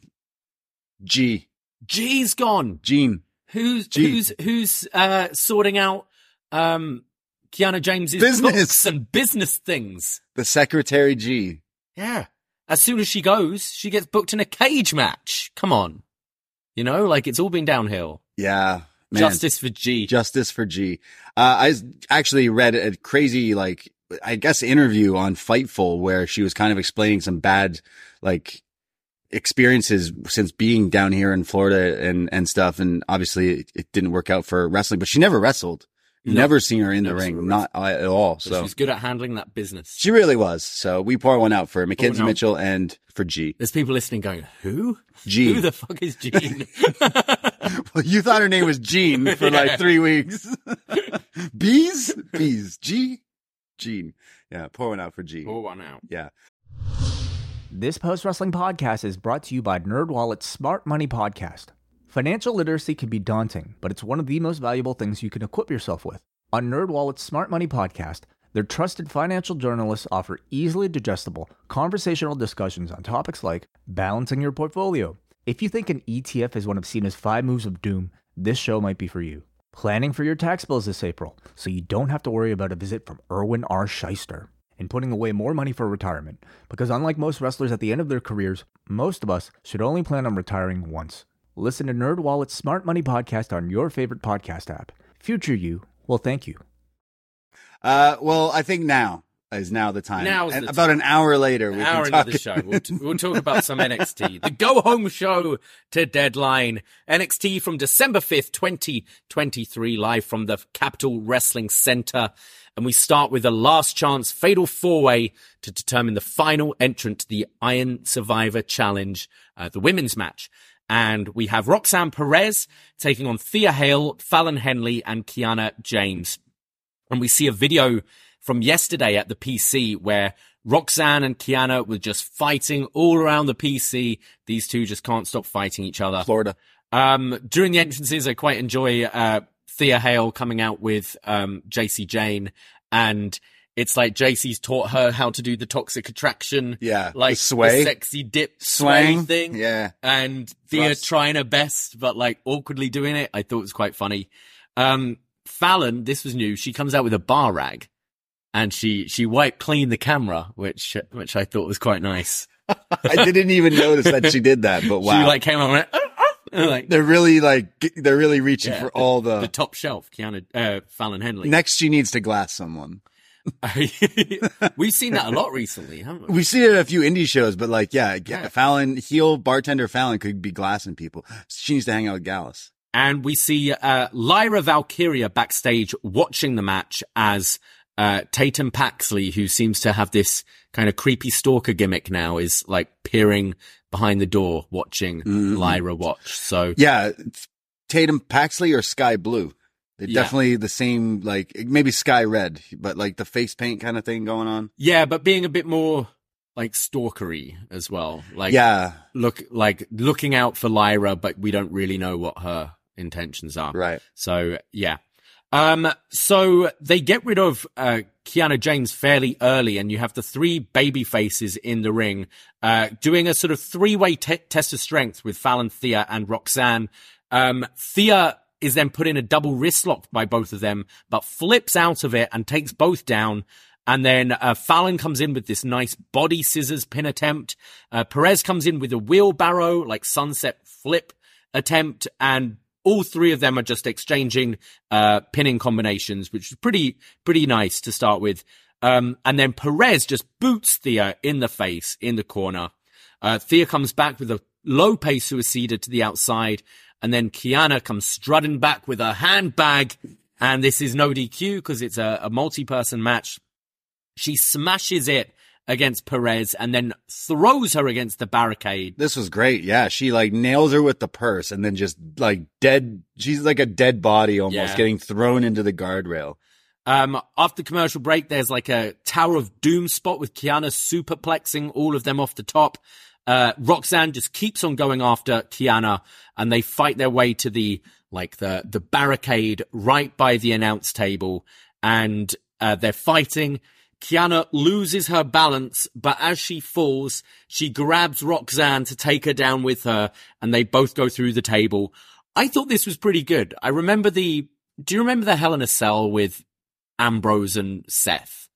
G G's gone. Gene, Who's Gee. who's who's uh sorting out um Kiana James's Business. books and business things? the secretary G. Yeah. As soon as she goes, she gets booked in a cage match. Come on. You know, like it's all been downhill. Yeah, man. Justice for G. Justice for G. Uh, I actually read a crazy, like, I guess interview on Fightful where she was kind of explaining some bad, like, experiences since being down here in Florida and, and stuff. And obviously it, it didn't work out for wrestling, but she never wrestled. No. never seen her in the ring, not at all. So she's good at handling that business. she really was. So we pour one out for McKenzie out. Mitchell and for G. There's people listening going, who? G. Who the fuck is Gene? <laughs> <laughs> Well, you thought her name was Jean for like three weeks. <laughs> Bees? Bees. G? Jean. Yeah, pour one out for G. Pour one out. Yeah. This post wrestling podcast is brought to you by NerdWallet's Smart Money Podcast. Financial literacy can be daunting, but it's one of the most valuable things you can equip yourself with. On NerdWallet's Smart Money Podcast, their trusted financial journalists offer easily digestible, conversational discussions on topics like balancing your portfolio. If you think an ETF is one of Cena's five moves of doom, this show might be for you. Planning for your tax bills this April, so you don't have to worry about a visit from Irwin R. Schyster and putting away more money for retirement. Because unlike most wrestlers at the end of their careers, most of us should only plan on retiring once. Listen to NerdWallet's Smart Money Podcast on your favorite podcast app. Future you will thank you. Uh, well, I think now, is now the time. And the about an hour later, we An hour can into talk. the show, we'll, t- we'll talk about some NXT. <laughs> The go home show to deadline. NXT from December 5th, 2023, live from the Capitol Wrestling Center. And we start with a last chance fatal four way to determine the final entrant to the Iron Survivor Challenge, uh, the women's match. And we have Roxanne Perez taking on Thea Hail, Fallon Henley, and Kiana James. And we see a video from yesterday at the PC where Roxanne and Kiana were just fighting all around the PC. These two just can't stop fighting each other. Florida. Um, during the entrances, I quite enjoy uh, Thea Hail coming out with um, Jacy Jayne, and it's like Jacy's taught her how to do the toxic attraction, Yeah, the like sway. sexy dip sway thing, Yeah. and Thea Thrust. trying her best, but like awkwardly doing it. I thought it was quite funny. Um, Fallon, this was new. She comes out with a bar rag, and she she wiped clean the camera, which which I thought was quite nice. <laughs> I didn't even notice that she did that, but wow. She like came out and went, "Ah, ah," and, like they're really like, they're really reaching Yeah, for all the, the top shelf, Keanu, uh, Fallon Henley. next she needs to glass someone. <laughs> We've seen that a lot recently, haven't we? We've seen it at a few indie shows, but like, yeah, Yeah. Fallon, heel bartender Fallon could be glassing people. She needs to hang out with Gallus. And we see uh, Lyra Valkyria backstage watching the match as uh, Tatum Paxley, who seems to have this kind of creepy stalker gimmick now, is like peering behind the door watching Lyra watch. So Yeah, Tatum Paxley or Skye Blue. They're Yeah. definitely the same, like maybe Sky Red, but like the face paint kind of thing going on. yeah, but being a bit more like stalkery as well. Like yeah, look like looking out for Lyra, but we don't really know what her intentions are. right. So yeah. Um, so they get rid of, uh, Kiana James fairly early and you have the three baby faces in the ring, uh, doing a sort of three way te- test of strength with Fallon, Thea and Roxanne. Um, Thea is then put in a double wrist lock by both of them, but flips out of it and takes both down. And then uh, Fallon comes in with this nice body scissors pin attempt. Uh, Perez comes in with a wheelbarrow, like sunset flip attempt, and all three of them are just exchanging uh, pinning combinations, which is pretty pretty nice to start with. Um, and then Perez just boots Thea in the face in the corner. Uh, Thea comes back with a low pace suicida to the outside, and then Kiana comes strutting back with a handbag. And this is no DQ because it's a, a multi-person match. She smashes it against Perez and then throws her against the barricade. This was great. Yeah, she like nails her with the purse and then just like dead. She's like a dead body almost Yeah. getting thrown into the guardrail. Um, after commercial break, there's like a Tower of Doom spot with Kiana superplexing all of them off the top. Uh, Roxanne just keeps on going after Kiana and they fight their way to the, like the, the barricade right by the announce table and, uh, they're fighting. Kiana loses her balance, but as she falls, she grabs Roxanne to take her down with her and they both go through the table. I thought this was pretty good. I remember the, do you remember the Hell in a Cell with Ambrose and Seth?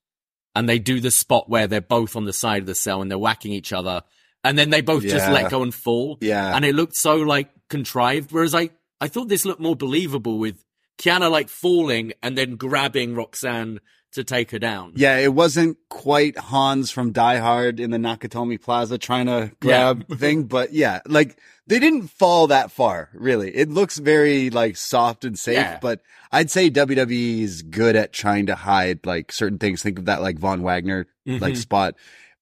And they do the spot where they're both on the side of the cell and they're whacking each other. And then they both just let go and fall. Yeah. And it looked so like contrived. Whereas I, I thought this looked more believable with Kiana like falling and then grabbing Roxanne to take her down. Yeah, it wasn't quite Hans from Die Hard in the Nakatomi Plaza trying to grab thing, but yeah, like they didn't fall that far, really. It looks very like soft and safe, Yeah. but I'd say WWE is good at trying to hide like certain things. Think of that like Von Wagner like Mhm. spot.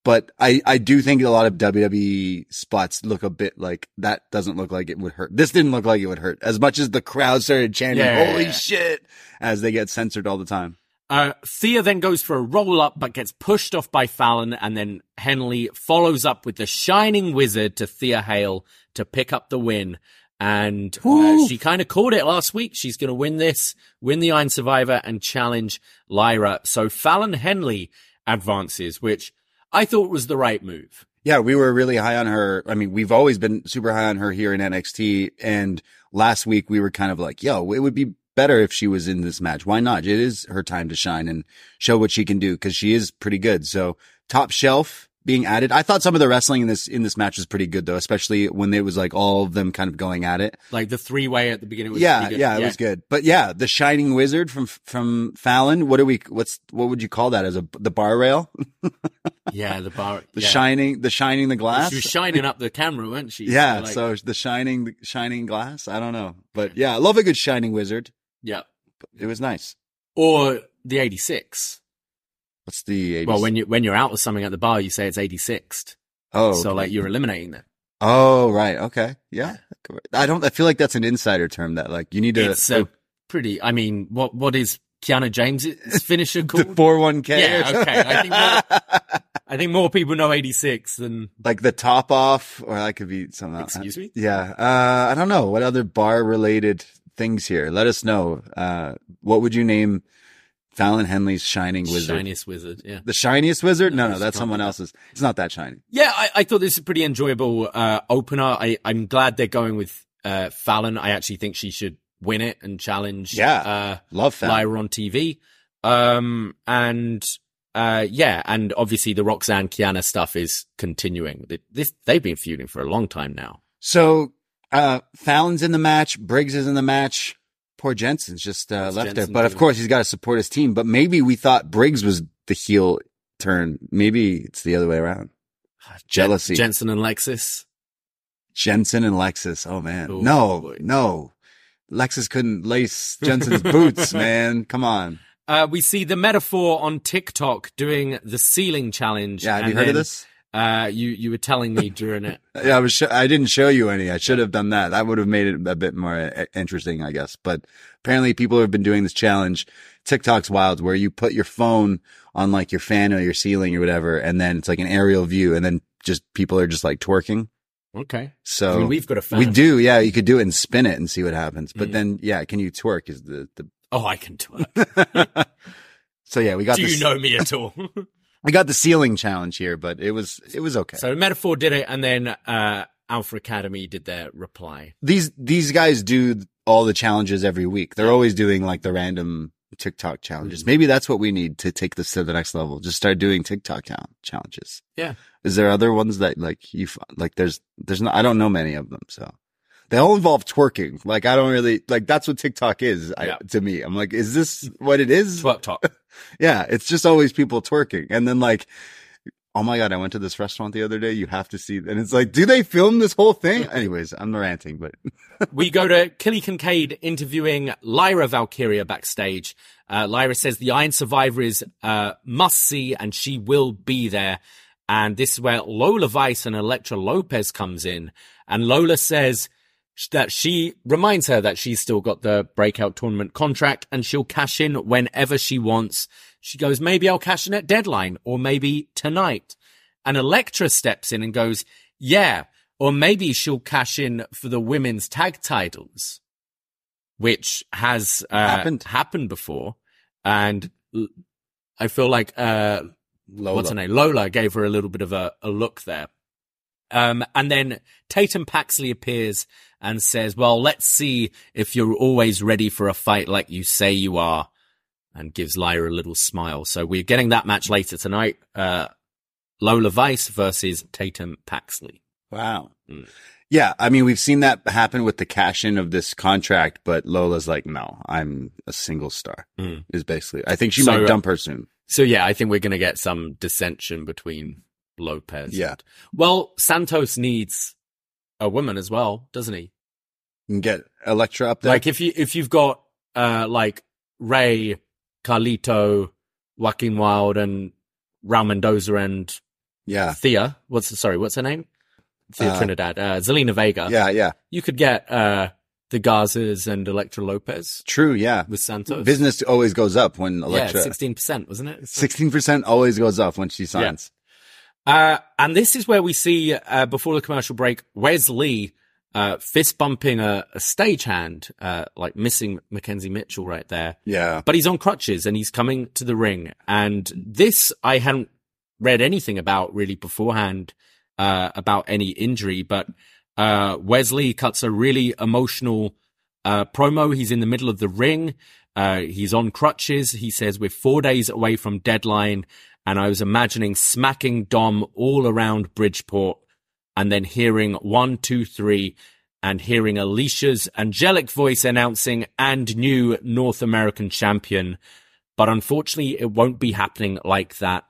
But I, I do think a lot of WWE spots look a bit like that doesn't look like it would hurt. This didn't look like it would hurt as much as the crowd started chanting, Yeah. holy shit, as they get censored all the time. Uh, Thea then goes for a roll up, but gets pushed off by Fallon, and then Henley follows up with the Shining Wizard to Thea Hail to pick up the win. And uh, she kind of called it last week. She's going to win this, win the Iron Survivor, and challenge Lyra. So Fallon Henley advances, which I thought was the right move. Yeah, we were really high on her. I mean, we've always been super high on her here in NXT. And last week we were kind of like, yo, it would be better if she was in this match. Why not? It is her time to shine and show what she can do because she is pretty good. So top shelf, being added. I thought some of the wrestling in this in this match was pretty good though, especially when it was like all of them kind of going at it. Like the three way at the beginning was yeah, yeah, it was good. But yeah, the Shining Wizard from from Fallon. What do we? What's what would you call that? As a the bar rail, <laughs> Yeah, the bar. the yeah. shining, the shining the glass. She was shining up the camera, wasn't she? yeah, like- so the shining the shining glass. I don't know, but yeah, I love a good Shining Wizard. Yeah. It was nice. Or the 86. What's the 80s? Well, when you when you're out with something at the bar, you say it's 86th. oh So okay. like you're eliminating them. oh right okay yeah I don't I feel like that's an insider term that like you need to It's a pretty. I mean, what what is Kiana James's <laughs> finisher the called? four one k Yeah, okay. I think more- <laughs> I think more people know 86 than. like the top off or that could be something else. Excuse me? Yeah. Uh, I don't know. What other bar related things here? Let us know. Uh, what would you name Fallon Henley's shining wizard? Shiniest wizard, yeah. The shiniest wizard? No, no, it's that's someone else's. It's not that shiny. Yeah, I, I thought this is a pretty enjoyable uh, opener. I, I'm glad they're going with uh, Fallon. I actually think she should win it and challenge Yeah. uh, Love Fallon. Lyra on TV. Um, and uh, yeah, and obviously the Roxanne Kiana stuff is continuing. Th- This they've been feuding for a long time now. So, uh, Fallon's in the match. Briggs is in the match. Poor Jensen's just, uh, left there. Jensen But of course, he's got to support his team. But maybe we thought Briggs was the heel turn. Maybe it's the other way around. Jealousy. Jen- Jensen and Lexis. Jensen and Lexis. Oh man. Oh, no, boy. no. Lexis couldn't lace Jensen's boots, <laughs> man. Come on. Uh, we see the Meta-Four on TikTok doing the ceiling challenge. Yeah. Have you heard of this? Uh, you you were telling me during it. <laughs> Yeah, I was. Sh- I didn't show you any. I should have done that. That would have made it a bit more uh, interesting, I guess. But apparently, people have been doing this challenge. TikTok's wild, where you put your phone on like your fan or your ceiling or whatever, and then it's like an aerial view, and then just people are just like twerking. Okay. So I mean, we've got a fan. we do, yeah. You could do it and spin it and see what happens. But Mm. then, yeah, can you twerk? Is the the Oh, I can twerk. <laughs> so yeah, we got Do this. you know me at all? <laughs> we got the ceiling challenge here, but it was it was okay. so Meta-Four did it, and then uh, Alpha Academy did their reply. these these guys do all the challenges every week. They're always doing like the random TikTok challenges. Mm. Maybe that's what we need to take this to the next level. Just start doing TikTok chal- challenges. Yeah. Is there other ones that like you like? There's there's not. I don't know many of them. So they all involve twerking. Like I don't really like. That's what TikTok is I, Yeah. to me. I'm like, is this what it is? Twerk talk. <laughs> Yeah, it's just always people twerking. And then like, oh my God, I went to this restaurant the other day. You have to see. And it's like, do they film this whole thing? <laughs> Anyways, I'm ranting, but <laughs> we go to Kelly Kincaid interviewing Lyra Valkyria backstage. Uh, Lyra says the Iron Survivor is uh, must see, and she will be there. And this is where Lola Vice and Elektra Lopez comes in, and Lola says that she reminds her that she's still got the breakout tournament contract and she'll cash in whenever she wants. She goes, maybe I'll cash in at deadline or maybe tonight. And Elektra steps in and goes, yeah, or maybe she'll cash in for the women's tag titles, which has uh, Happened. happened before. And I feel like, uh, Lola. what's her name? Lola gave her a little bit of a, a look there. Um, and then Tatum Paxley appears and says, well, let's see if you're always ready for a fight like you say you are. And gives Lyra a little smile. So we're getting that match later tonight. Uh, Lola Vice versus Tatum Paxley. Wow. Mm. Yeah, I mean, we've seen that happen with the cash in of this contract, but Lola's like, no, I'm a single star. Mm. Is basically, I think she So, might uh, dump her soon. So yeah, I think we're going to get some dissension between Lopez. Yeah. and- well, Santos needs a woman as well, doesn't he? You can get Elektra up there. Like if you if you've got uh like Rey, Carlito, Joaquin Wilde, and Raul Mendoza and yeah, Thea. What's sorry? What's her name? Thea Uh, Trinidad. Uh, Zelina Vega. yeah, yeah. You could get uh the Gazas and Elektra Lopez True. Yeah. with Santos. Business always goes up when Elektra. yeah, sixteen percent, wasn't it? Sixteen percent always goes up when she signs. Uh, and this is where we see, uh, before the commercial break, Wes Lee, uh, fist bumping a, a stagehand, uh, like missing McKenzie Mitchell right there. Yeah. But he's on crutches and he's coming to the ring. And this, I hadn't read anything about really beforehand, uh, about any injury, but, uh, Wes Lee cuts a really emotional, uh, promo. He's in the middle of the ring. Uh, he's on crutches. He says, we're four days away from deadline and I was imagining smacking Dom all around Bridgeport and then hearing one, two, three, and hearing Alicia's angelic voice announcing and new North American champion. But unfortunately, it won't be happening like that.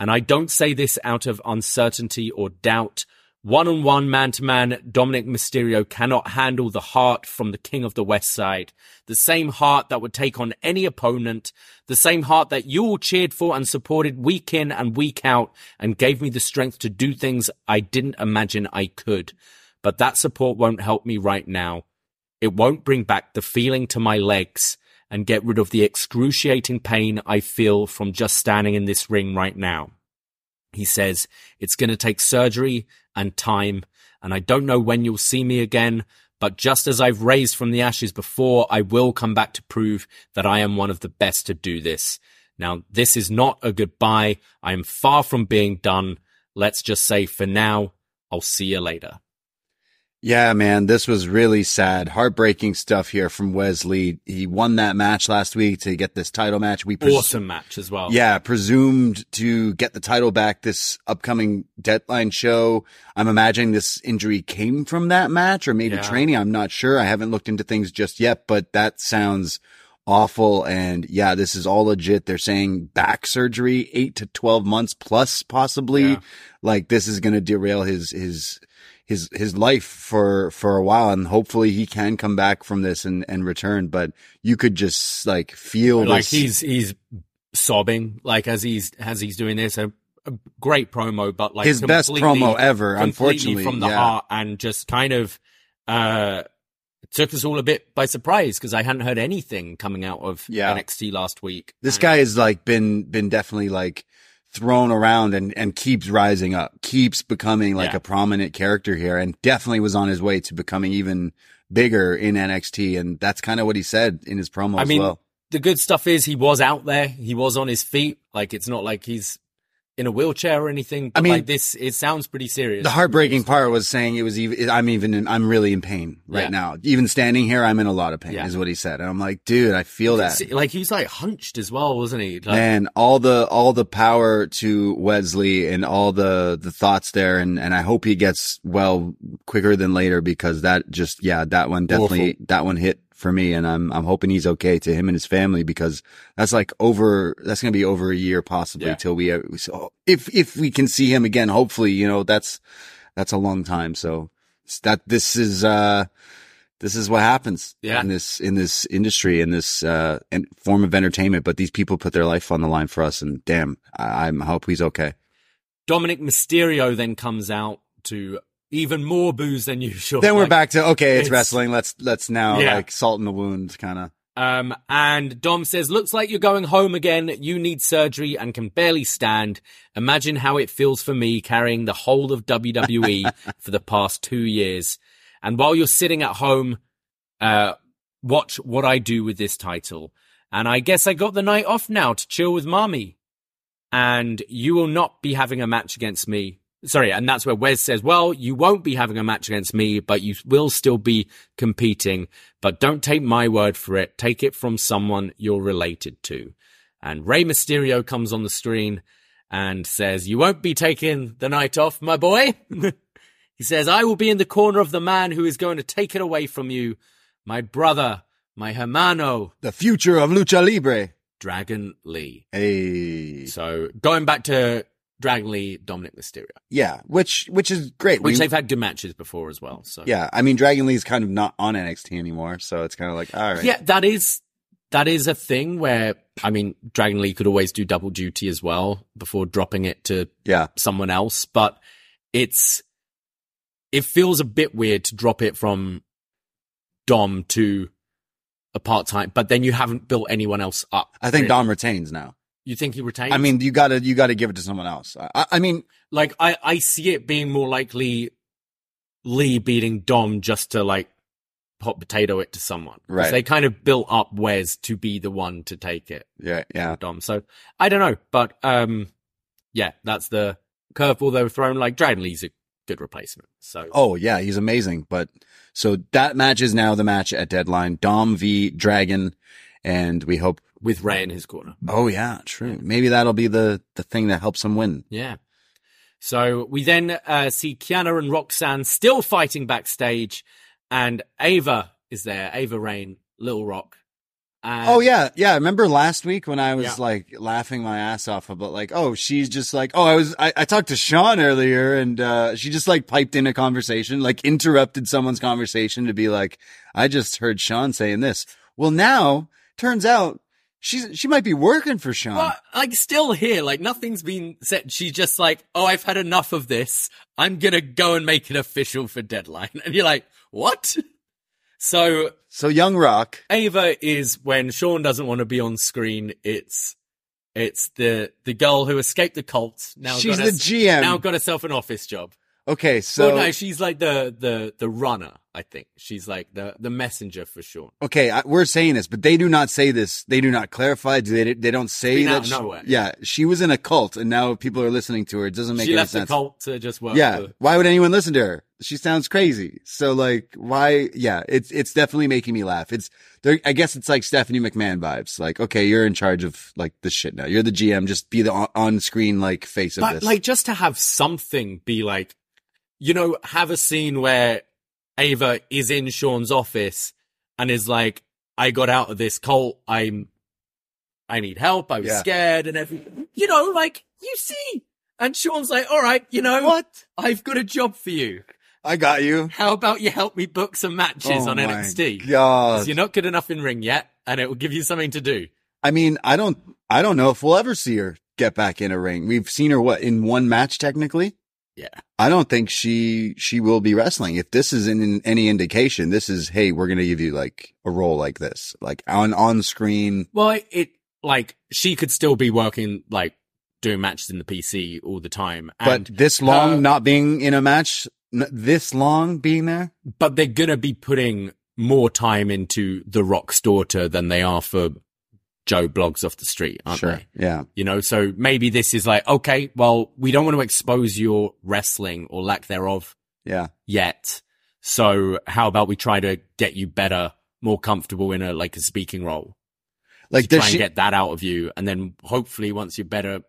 And I don't say this out of uncertainty or doubt. One on one, man to man, Dominik Mysterio cannot handle the heart from the King of the West Side. The same heart that would take on any opponent. The same heart that you all cheered for and supported week in and week out and gave me the strength to do things I didn't imagine I could. But that support won't help me right now. It won't bring back the feeling to my legs and get rid of the excruciating pain I feel from just standing in this ring right now. He says, it's going to take surgery and time, and I don't know when you'll see me again, but just as I've raised from the ashes before, I will come back to prove that I am one of the best to do this. Now, this is not a goodbye. I am far from being done. Let's just say for now, I'll see you later. Yeah, man, this was really sad. Heartbreaking stuff here from Wes Lee. He won that match last week to get this title match. We pres- awesome match as well. Yeah, presumed to get the title back this upcoming deadline show. I'm imagining this injury came from that match or maybe yeah. training. I'm not sure. I haven't looked into things just yet, but that sounds awful. And yeah, this is all legit. They're saying back surgery, eight to 12 months plus possibly. Yeah. Like this is going to derail his, his, his his life for for a while and hopefully he can come back from this and and return but you could just like feel like this. he's he's sobbing like as he's as he's doing this a, a great promo but like his best promo ever unfortunately from the yeah. heart and just kind of uh took us all a bit by surprise because I hadn't heard anything coming out of yeah. NXT last week. This and, guy has like been been definitely like thrown around and, and keeps rising up, keeps becoming like yeah. a prominent character here and definitely was on his way to becoming even bigger in NXT. And that's kind of what he said in his promo I mean, well. The good stuff is he was out there. He was on his feet. Like it's not like he's in a wheelchair or anything. I mean, like this, it sounds pretty serious. The heartbreaking part was saying it was even, I'm even, in, I'm really in pain right yeah. now. Even standing here, I'm in a lot of pain yeah. is what he said. And I'm like, dude, I feel that. Like he's like hunched as well, wasn't he? Like, Man, all the, all the power to Wes Lee and all the, the thoughts there. And, and I hope he gets well quicker than later because that just, yeah, that one definitely, Awful. that one hit for me. And I'm, I'm hoping he's okay to him and his family because that's like over, that's going to be over a year possibly yeah. till we, so if, if we can see him again, hopefully, you know, that's, that's a long time. So that this is, uh, this is what happens yeah. in this, in this industry, in this, uh, form of entertainment. But these people put their life on the line for us. And damn, I, I hope he's okay. Dominik Mysterio then comes out to even more booze than usual. Then we're back to okay, it's, it's, wrestling. Let's let's now yeah. like salt in the wound, kind of. Um, and Dom says, "Looks like you're going home again. You need surgery and can barely stand. Imagine how it feels for me carrying the whole of WWE <laughs> for the past two years. And while you're sitting at home, uh, watch what I do with this title. And I guess I got the night off now to chill with mommy. And you will not be having a match against me sorry, and that's where Wes says, well, you won't be having a match against me, but you will still be competing. But don't take my word for it. Take it from someone you're related to. And Rey Mysterio comes on the screen and says, you won't be taking the night off, my boy. <laughs> he says, I will be in the corner of the man who is going to take it away from you. My brother, my hermano. The future of Lucha Libre. Dragon Lee. Hey. So going back to Dragon Lee, Dominik Mysterio. Yeah, which which is great. Which we, they've had good matches before as well. So yeah, I mean Dragon Lee's kind of not on NXT anymore, so it's kind of like all right. Yeah, that is that is a thing where I mean Dragon Lee could always do double duty as well before dropping it to yeah someone else, but it's it feels a bit weird to drop it from Dom to a part time, but then you haven't built anyone else up. I think really. Dom retains now. You think he retains? I mean, you gotta you gotta give it to someone else. I, I mean, like I I see it being more likely Lee beating Dom just to like hot potato it to someone. Right. They kind of built up Wes to be the one to take it. Yeah, yeah. Dom. So I don't know, but um, yeah, that's the curveball they were thrown. Like Dragon Lee's a good replacement. So oh yeah, he's amazing. But so that match is now the match at deadline. Dom v Dragon and we hope with Rey in his corner. Oh yeah, true. Maybe that'll be the the thing that helps him win. Yeah. So we then uh, see Kiana and Roxanne still fighting backstage, and Ava is there. Ava Raine, Little Rock. And Oh yeah, yeah. Remember last week when I was Yeah. like laughing my ass off about like, oh, she's just like, oh, I was, I, I talked to Sean earlier, and uh, she just like piped in a conversation, like interrupted someone's conversation to be like, I just heard Sean saying this. Well, now turns out she's she might be working for Sean. But like still here, like nothing's been said. She's just like, oh, I've had enough of this. I'm gonna go and make it official for deadline. <laughs> And you're like, what? So So Young Rock, Ava is when Sean doesn't want to be on screen. It's it's the the girl who escaped the cult. Now She's the us- GM. Now got herself an office job. okay, so well, no, she's like the the the runner. I think she's like the the messenger for Sean. okay, I, we're saying this, but they do not say this. They do not clarify. Do they? They don't say that. she- nowhere. yeah, she was in a cult, and now people are listening to her. It doesn't make She any left sense. the cult to just work. Yeah. for- Why would anyone listen to her? She sounds crazy. So like, why? Yeah, it's, it's definitely making me laugh. It's, there, I guess it's like Stephanie McMahon vibes. Like, okay, you're in charge of like this shit now. You're the GM. Just be the on screen like face of but this. like just to have something be like, you know, have a scene where Ava is in Sean's office and is like, I got out of this cult. I'm, I need help. I was Yeah. scared and everything. You know, like you see. And Sean's like, all right, you know, what? I've got a job for you. I got you. How about you help me book some matches Oh on NXT? God. you're not good enough in ring yet, and it will give you something to do. I mean, I don't, I don't know if we'll ever see her get back in a ring. We've seen her what in one match technically. Yeah. I don't think she she will be wrestling. If this is in any indication, this is hey, we're gonna give you like a role like this, like on on screen. Well, it, it like she could still be working like doing matches in the PC all the time, and But this long her- not being in a match, n- this long being there. but they're gonna be putting more time into the Rock's daughter than they are for Joe Blogs off the street, aren't they? Yeah. You know, so maybe this is like, okay, well, we don't want to expose your wrestling or lack thereof Yeah. yet. So how about we try to get you better, more comfortable in a like a speaking role? Like to does try and she? get that out of you, and then hopefully once you're better,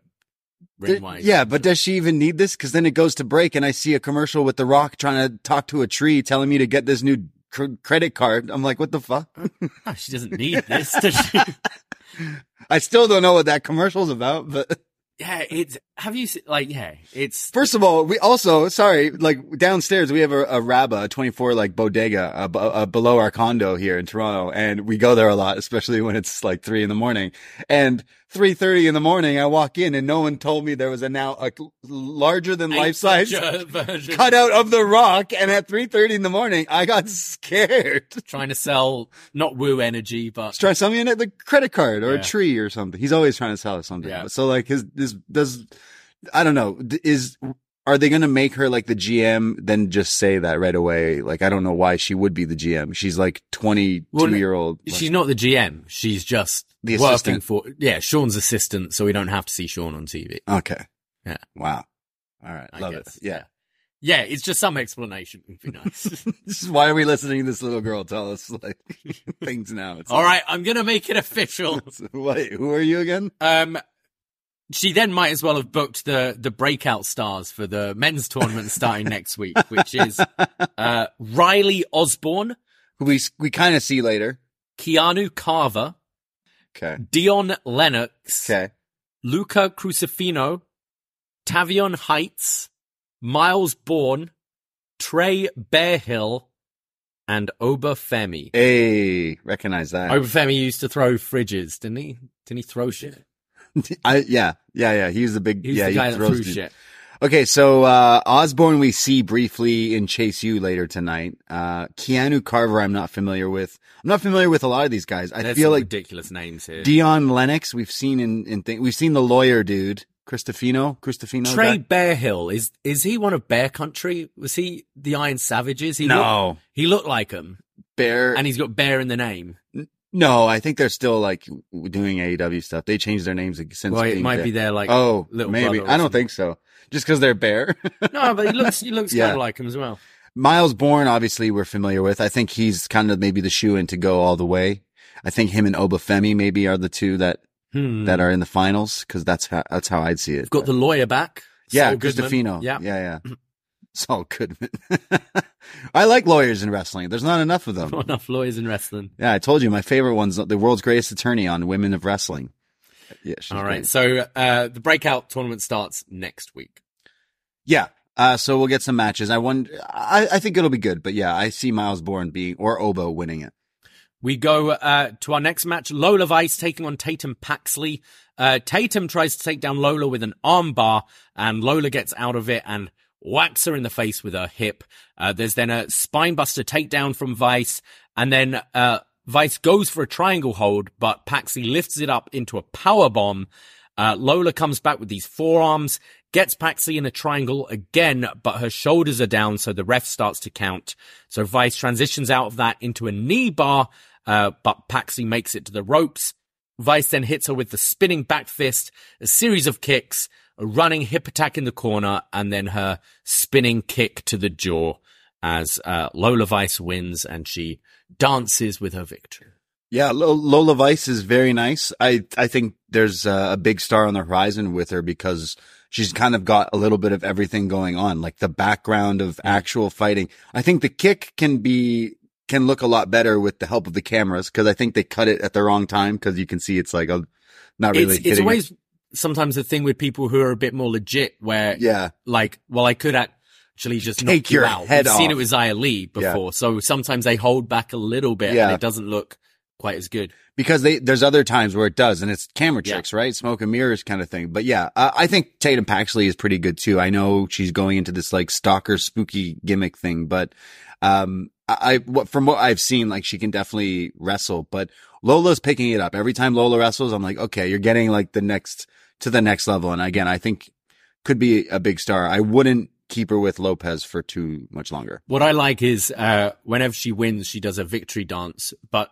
ring wise, yeah, but does she even need this? Because then it goes to break, and I see a commercial with The Rock trying to talk to a tree, telling me to get this new cr- credit card. I'm like, what the fuck? Oh, <laughs> she doesn't need this, does she? <laughs> I still don't know what that commercial's about, but. yeah, it's. Have you seen? Like, yeah, it's. First of all, we also, sorry, like downstairs, we have a, a Rabba, a 24 like bodega, uh, b- uh, below our condo here in Toronto. And we go there a lot, especially when it's like three in the morning and 3.30 in the morning, I walk in and no one told me there was a now a larger than life size <laughs> cutout of the rock. And at 3.30 in the morning, I got scared. <laughs> Trying to sell not woo energy, but trying to sell me the credit card or Yeah. a tree or something. He's always trying to sell us something. Yeah. So like his, this does, I don't know, is, are they going to make her like the GM, then just say that right away? Like, I don't know why she would be the GM. She's like 22 Well, year old. she's not the GM. She's just The working assistant. for yeah Sean's assistant, so we don't have to see Sean on TV. Okay. Yeah. Wow. All right. I Love guess. it. Yeah. Yeah, it's just some explanation would be nice. <laughs> This is why are we listening to this little girl tell us like <laughs> things now? It's All right, I'm gonna make it official. <laughs> Wait, who are you again? Um, she then might as well have booked the the breakout stars for the men's tournament starting next week, which is uh, Riley Osborne, Who we, we kind of see later. Keanu Carver, Okay. Dion Lennox, Okay. Luca Crusifino, Tavion Heights, Myles Borne, Trey Bearhill, and Oba Femi. Hey, recognize that. Oba Femi used to throw fridges, didn't he? Didn't he throw shit? <laughs> I, yeah, yeah, yeah. He was a big, He's yeah, the guy he that threw shit. Okay, so uh Osborne we see briefly in Chase U later tonight. Uh Keanu Carver I'm not familiar with. I'm not familiar with a lot of these guys. I There's feel like ridiculous names here. Dion Lennox we've seen in in thing we've seen the lawyer dude, Cristofino, Cristofino. Trey guy? Bearhill is is he one of Bear Country? Was he the Iron Savages? He No. looked, he looked like him, Bear and he's got Bear in the name. No, I think they're still like doing AEW stuff. They changed their names since Well, it might Bear. be their like. Oh, little maybe. I don't think so. Just because they're bare. <laughs> No, but he looks he looks Yeah. kind of like him as well. Myles Borne, obviously, we're familiar with. I think he's kind of maybe the shoe in to go all the way. I think him and Obafemi maybe are the two that Hmm. that are in the finals because that's how that's how I'd see it. Got the lawyer back. yeah, Gustafino. Yeah. yeah, yeah. <clears throat> Saul Goodman. <laughs> I like lawyers in wrestling. There's not enough of them. Not <laughs> enough lawyers in wrestling. Yeah, I told you my favorite one's the world's greatest attorney on women of wrestling. Yeah, All right. great. So uh, the breakout tournament starts next week. Yeah. Uh, so we'll get some matches. I wonder, I, I think it'll be good, but yeah, I see Myles Borne being, or Obo winning it. We go uh, to our next match. Lola Vice taking on Tatum Paxley. Uh, Tatum tries to take down Lola with an armbar, and Lola gets out of it and whacks her in the face with her hip. Uh, there's then a spinebuster takedown from Vice, and then uh, Vice goes for a triangle hold, but Paxley lifts it up into a power bomb. Uh, Lola comes back with these forearms, gets Paxley in a triangle again, but her shoulders are down, so the ref starts to count. So Vice transitions out of that into a knee bar, uh, but Paxley makes it to the ropes. Vice then hits her with the spinning back fist, a series of kicks, a running hip attack in the corner, and then her spinning kick to the jaw as uh, Lola Vice wins and she dances with her victory. Yeah, Lola Vice is very nice. I, I think there's a, big star on the horizon with her because she's kind of got a little bit of everything going on, like the background of actual fighting. I think the kick can be, can look a lot better with the help of the cameras because I think they cut it at the wrong time because you can see it's like a, not really it's, it's hitting it. Sometimes a thing with people who are a bit more legit where Yeah. like well i could actually just Take knock you your out head we've seen it with Zia Lee before so sometimes they hold back a little bit Yeah. and it doesn't look quite as good because they there's other times where it does, and it's camera Yeah. tricks, right? Smoke and mirrors kind of thing. But yeah, uh, I think Tatum Paxley is pretty good too. I know she's going into this like stalker spooky gimmick thing, but um, I, I what from what I've seen, like she can definitely wrestle. But Lola's picking it up every time Lola wrestles. I'm like, okay, you're getting like the next to the next level, and again, I think could be a big star. I wouldn't keep her with Lopez for too much longer. what i like is uh whenever she wins she does a victory dance but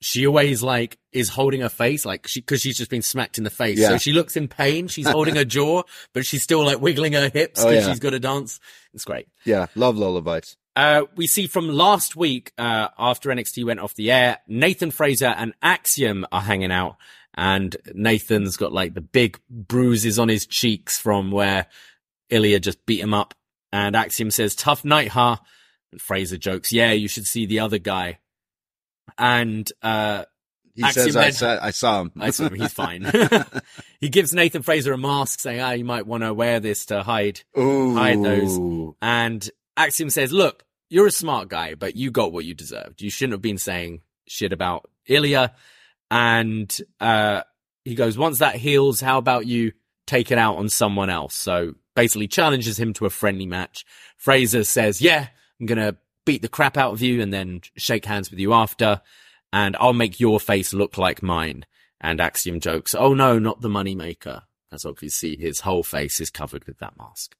she always like is holding her face like she because she's just been smacked in the face so she looks in pain she's holding her jaw <laughs> but she's still like wiggling her hips Oh, because yeah. she's got to dance it's great Yeah, love Lola Vice. Uh, we see from last week, uh, after NXT went off the air, Nathan Frazer and Axiom are hanging out and Nathan's got like the big bruises on his cheeks from where Ilja just beat him up. And Axiom says, tough night, huh? And Frazer jokes, yeah, you should see the other guy. And, uh, He Axiom says, I saw, I saw him. I saw him, he's fine. <laughs> <laughs> he gives Nathan Frazer a mask saying, ah, you might want to wear this to hide Ooh. hide those. And Axiom says, look, you're a smart guy, but you got what you deserved. You shouldn't have been saying shit about Ilja. And, uh, he goes, once that heals, how about you take it out on someone else? So basically challenges him to a friendly match. Frazer says, yeah, I'm going to beat the crap out of you and then shake hands with you after. And I'll make your face look like mine. And Axiom jokes, oh no, not the moneymaker. As obviously his whole face is covered with that mask.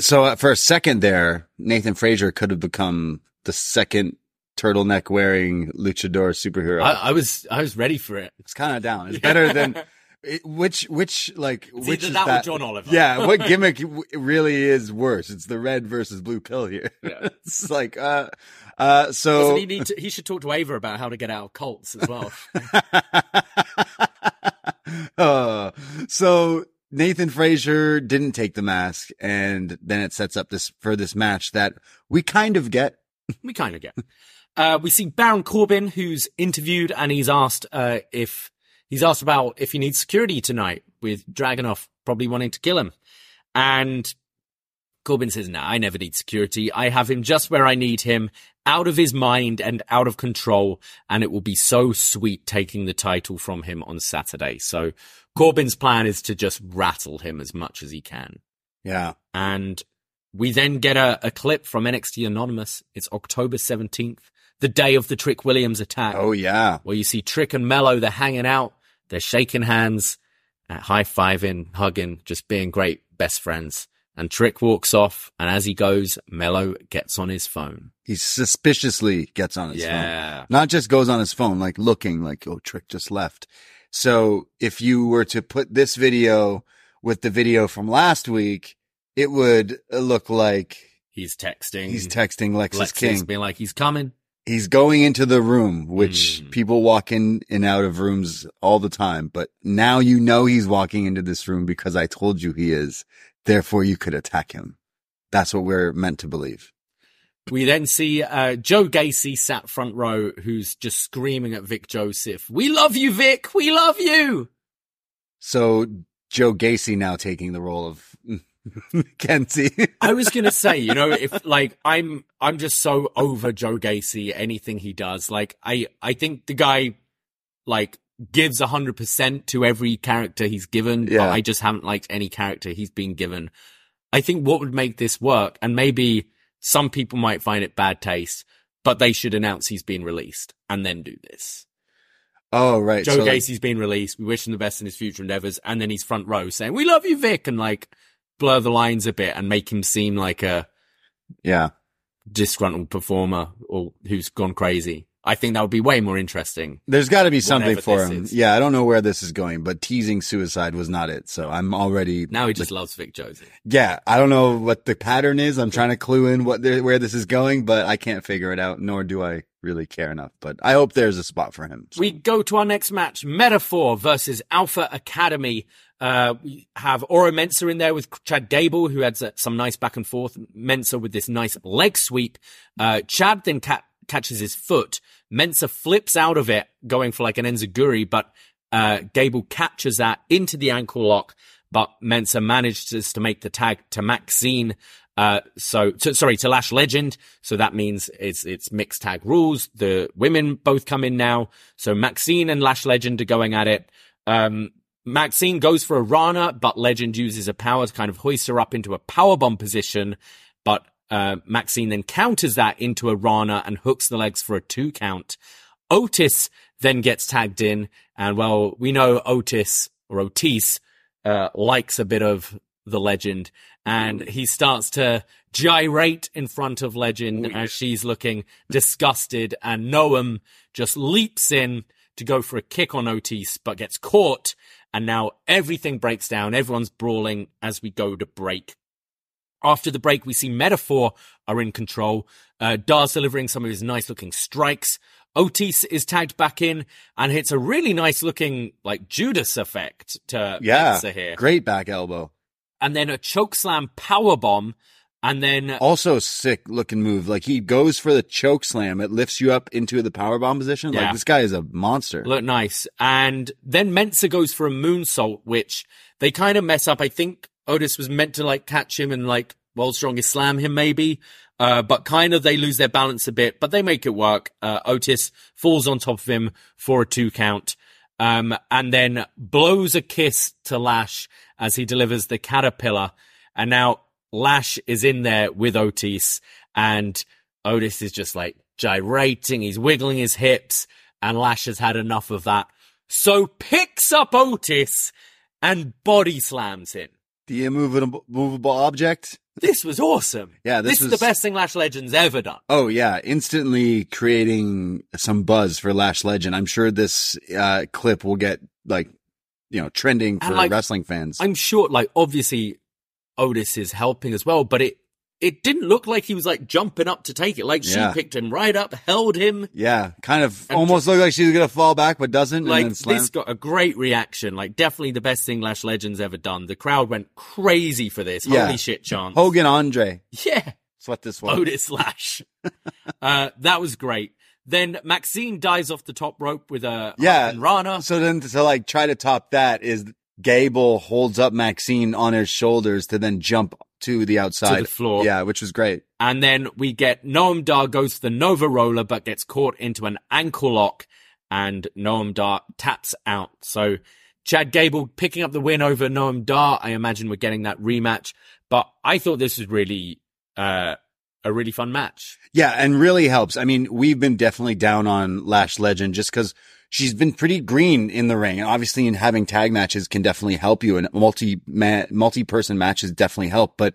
So uh, for a second there, Nathan Frazer could have become the second turtleneck wearing luchador superhero. I, I was I was ready for it. it's kind of down. It's <laughs> better than it, which which like which is that? John Oliver. Yeah, what <laughs> gimmick w- really is worse? It's the red versus blue pill here. Yeah. <laughs> it's like uh uh so he need to, he should talk to Ava about how to get out of cults as well. uh, so Nathan Frazer didn't take the mask, and then it sets up this for this match that we kind of get. we kind of get. Uh, we see Baron Corbin, who's interviewed, and he's asked uh, if he's asked about if he needs security tonight, with Dragunov probably wanting to kill him, and Corbin says, "No, I never need security. I have him just where I need him, out of his mind and out of control, and it will be so sweet taking the title from him on Saturday." So Corbin's plan is to just rattle him as much as he can. Yeah, And we then get a, a clip from NXT Anonymous. It's October 17th, the day of the Trick Williams attack, oh yeah, where you see Trick and Mello, they're hanging out, they're shaking hands, uh, high fiving, hugging, just being great best friends. And Trick walks off, and as he goes, Mello gets on his phone. he suspiciously gets on his phone. yeah. Not just goes on his phone, like looking like, oh, Trick just left. So if you were to put this video with the video from last week, it would look like He's texting. he's texting Lexis, Lexis King. being like, he's coming. He's going into the room, which Mm. people walk in and out of rooms all the time. But now you know he's walking into this room because I told you he is. Therefore, you could attack him. That's what we're meant to believe. We then see uh, Joe Gacy sat front row, who's just screaming at Vic Joseph. We love you, Vic. We love you. So Joe Gacy now taking the role of <laughs> Kenzie. I was gonna say, you know, if like I'm, I'm just so over Joe Gacy. Anything he does, like I, I think the guy, like gives a hundred percent to every character he's given. Yeah. But I just haven't liked any character he's been given. I think what would make this work, and maybe some people might find it bad taste, but they should announce he's been released and then do this. oh, right. Joe so, like, Gacy's been released. We wish him the best in his future endeavors. And then he's front row saying, we love you, Vic. And like blur the lines a bit and make him seem like a yeah. disgruntled performer or who's gone crazy. I think that would be way more interesting. There's got to be something for him. is. Yeah, I don't know where this is going, but teasing suicide was not it. So I'm already Now he just loves Vic Joseph. Yeah, I don't know what the pattern is. I'm trying to clue in what where this is going, but I can't figure it out. Nor do I really care enough. But I hope there's a spot for him. We go to our next match, Meta-Four versus Alpha Academy. Uh, we have Oro Mensah in there with Chad Gable, who had some nice back and forth. Mensah with this nice leg sweep. Uh, Chad then ca- catches his foot. Mensah flips out of it, going for like an Enzuigiri, but, uh, Gable captures that into the ankle lock, but Mensah manages to make the tag to Maxine. Uh, so, to, sorry, to Lash Legend. So that means it's, it's mixed tag rules. The women both come in now. So Maxine and Lash Legend are going at it. Um, Maxine goes for a Rana, but Legend uses a power to kind of hoist her up into a powerbomb position. But uh, Maxine then counters that into a Rana and hooks the legs for a two count. Otis then gets tagged in, and well, we know Otis or Otis uh, likes a bit of the legend, and he starts to gyrate in front of Legend as she's looking disgusted, and Noam just leaps in to go for a kick on Otis, but gets caught, and now everything breaks down. Everyone's brawling as we go to break. After the break, we see Meta-Four are in control. Uh, Dar's delivering some of his nice looking strikes. Otis is tagged back in and hits a really nice looking, like Judas effect to Yeah, Mensah here. great back elbow. And then a chokeslam power bomb. And then Also sick looking move. Like he goes for the choke slam. It lifts you up into the power bomb position. Yeah. Like this guy is a monster. look nice. And then Mensah goes for a moonsault, which they kind of mess up. I think Otis was meant to like catch him and like world strongest slam him maybe. Uh, but kind of they lose their balance a bit, but they make it work. Uh, Otis falls on top of him for a two count. Um, and then blows a kiss to Lash as he delivers the caterpillar. And now Lash is in there with Otis and Otis is just like gyrating. He's wiggling his hips and Lash has had enough of that. So picks up Otis and body slams him. The immovable movable object. This was awesome. Yeah, this is was- the best thing Lash Legends ever done. Oh yeah, instantly creating some buzz for Lash Legend. I'm sure this uh, clip will get like, you know, trending for like, wrestling fans. I'm sure, like, obviously Otis is helping as well, but it, it didn't look like he was like jumping up to take it. Like she Yeah. picked him right up, held him. yeah, kind of almost looked like she's gonna fall back, but doesn't. Like and then this got a great reaction. Like definitely the best thing Lash Legends ever done. The crowd went crazy for this. Yeah. Holy shit, chance. Hogan Andre. Yeah. That's what this was. Otis Lash. <laughs> uh, that was great. Then Maxine dies off the top rope with a Yeah. Rana. So then to like try to top that is Gable holds up Maxine on his shoulders to then jump to the outside To the floor. Yeah, which was great. And then we get Noam Dar goes for the Nova Roller, but gets caught into an ankle lock, and Noam Dar taps out. So Chad Gable picking up the win over Noam Dar. I imagine we're getting that rematch. But I thought this was really uh, a really fun match. Yeah, and really helps. I mean, we've been definitely down on Lash Legend just because she's been pretty green in the ring. And obviously, in having tag matches can definitely help you, and multi multi person matches definitely help. But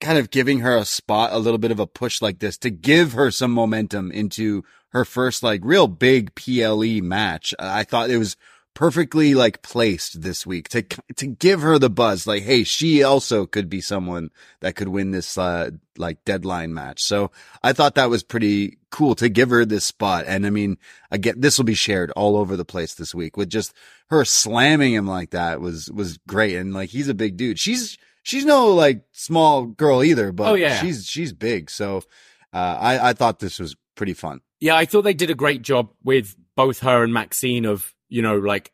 kind of giving her a spot, a little bit of a push like this to give her some momentum into her first like real big PLE match. I thought it was perfectly like placed this week to to give her the buzz like hey she also could be someone that could win this uh like deadline match. So i thought that was pretty cool to give her this spot. And i mean again this will be shared all over the place this week with just her slamming him like that was was great. And like he's a big dude. She's she's no like small girl either but Oh, yeah. she's she's big. So uh i i thought this was pretty fun. Yeah, I thought they did a great job with both her and Maxine of, you know, like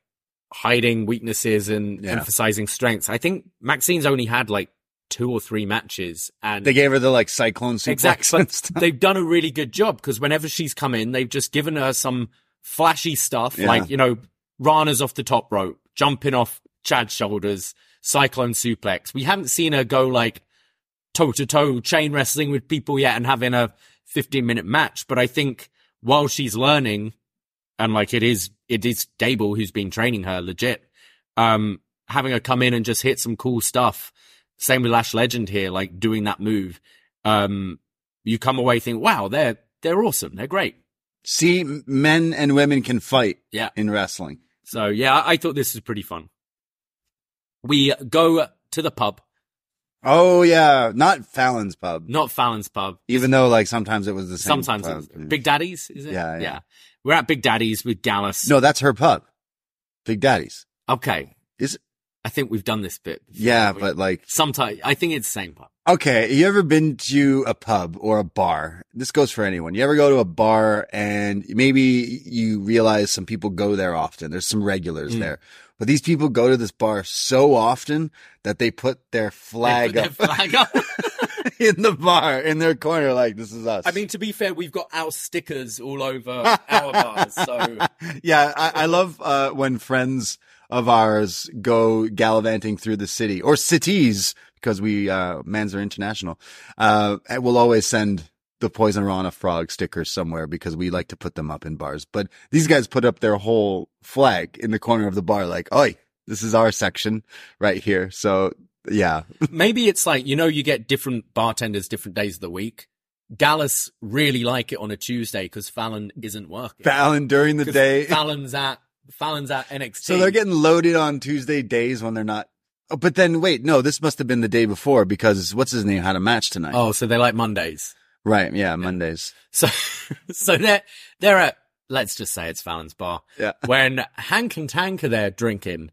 hiding weaknesses and Yeah. emphasizing strengths. I think Maxine's only had like two or three matches and they gave her the like cyclone suplex exactly <laughs> they've done a really good job because whenever she's come in, they've just given her some flashy stuff Yeah. like, you know, Rana's off the top rope, jumping off Chad's shoulders, cyclone suplex. We haven't seen her go like toe to toe chain wrestling with people yet and having a 15 minute match. But I think while she's learning and like it is, it is Gable who's been training her legit, um, having her come in and just hit some cool stuff. Same with Lash Legend here, like doing that move. Um, you come away think, wow, they're, they're awesome. They're great. See, men and women can fight Yeah. in wrestling. So yeah, I thought this was pretty fun. We go to the pub, Oh yeah, not Fallon's pub. not Fallon's pub. Even though like sometimes it was the same. Sometimes Big Daddy's, is it? Yeah, yeah. We're at Big Daddy's with Gallus. No, that's her pub. Big Daddy's. Okay. Is I think we've done this bit. before, yeah, but like sometimes I think it's the same pub. okay, you ever been to a pub or a bar? This goes for anyone. You ever go to a bar and maybe you realize some people go there often. There's some regulars Mm. there. But these people go to this bar so often that they put their flag They up put their flag up. <laughs> <laughs> in the bar in their corner like this is us. I mean, to be fair, we've got our stickers all over our bars. So <laughs> yeah, I, I love uh, when friends of ours go gallivanting through the city or cities because we uh, mans are international. Uh, we'll always send the Poisonrana frog stickers somewhere because we like to put them up in bars. But these guys put up their whole flag in the corner of the bar, like, "Oi, this is our section right here." So yeah, <laughs> maybe it's like you know, you get different bartenders different days of the week. Gallus really like it on a Tuesday because Fallon isn't working. Fallon during the day. <laughs> Fallon's at Fallon's at NXT. So they're getting loaded on Tuesday days when they're not. Oh, but then wait, no, this must have been the day before because what's his name had a match tonight. oh, so they like Mondays. right. Yeah. Mondays. So, <laughs> so they're, they're at, let's just say it's Fallon's bar. Yeah. When Hank and Tank are there drinking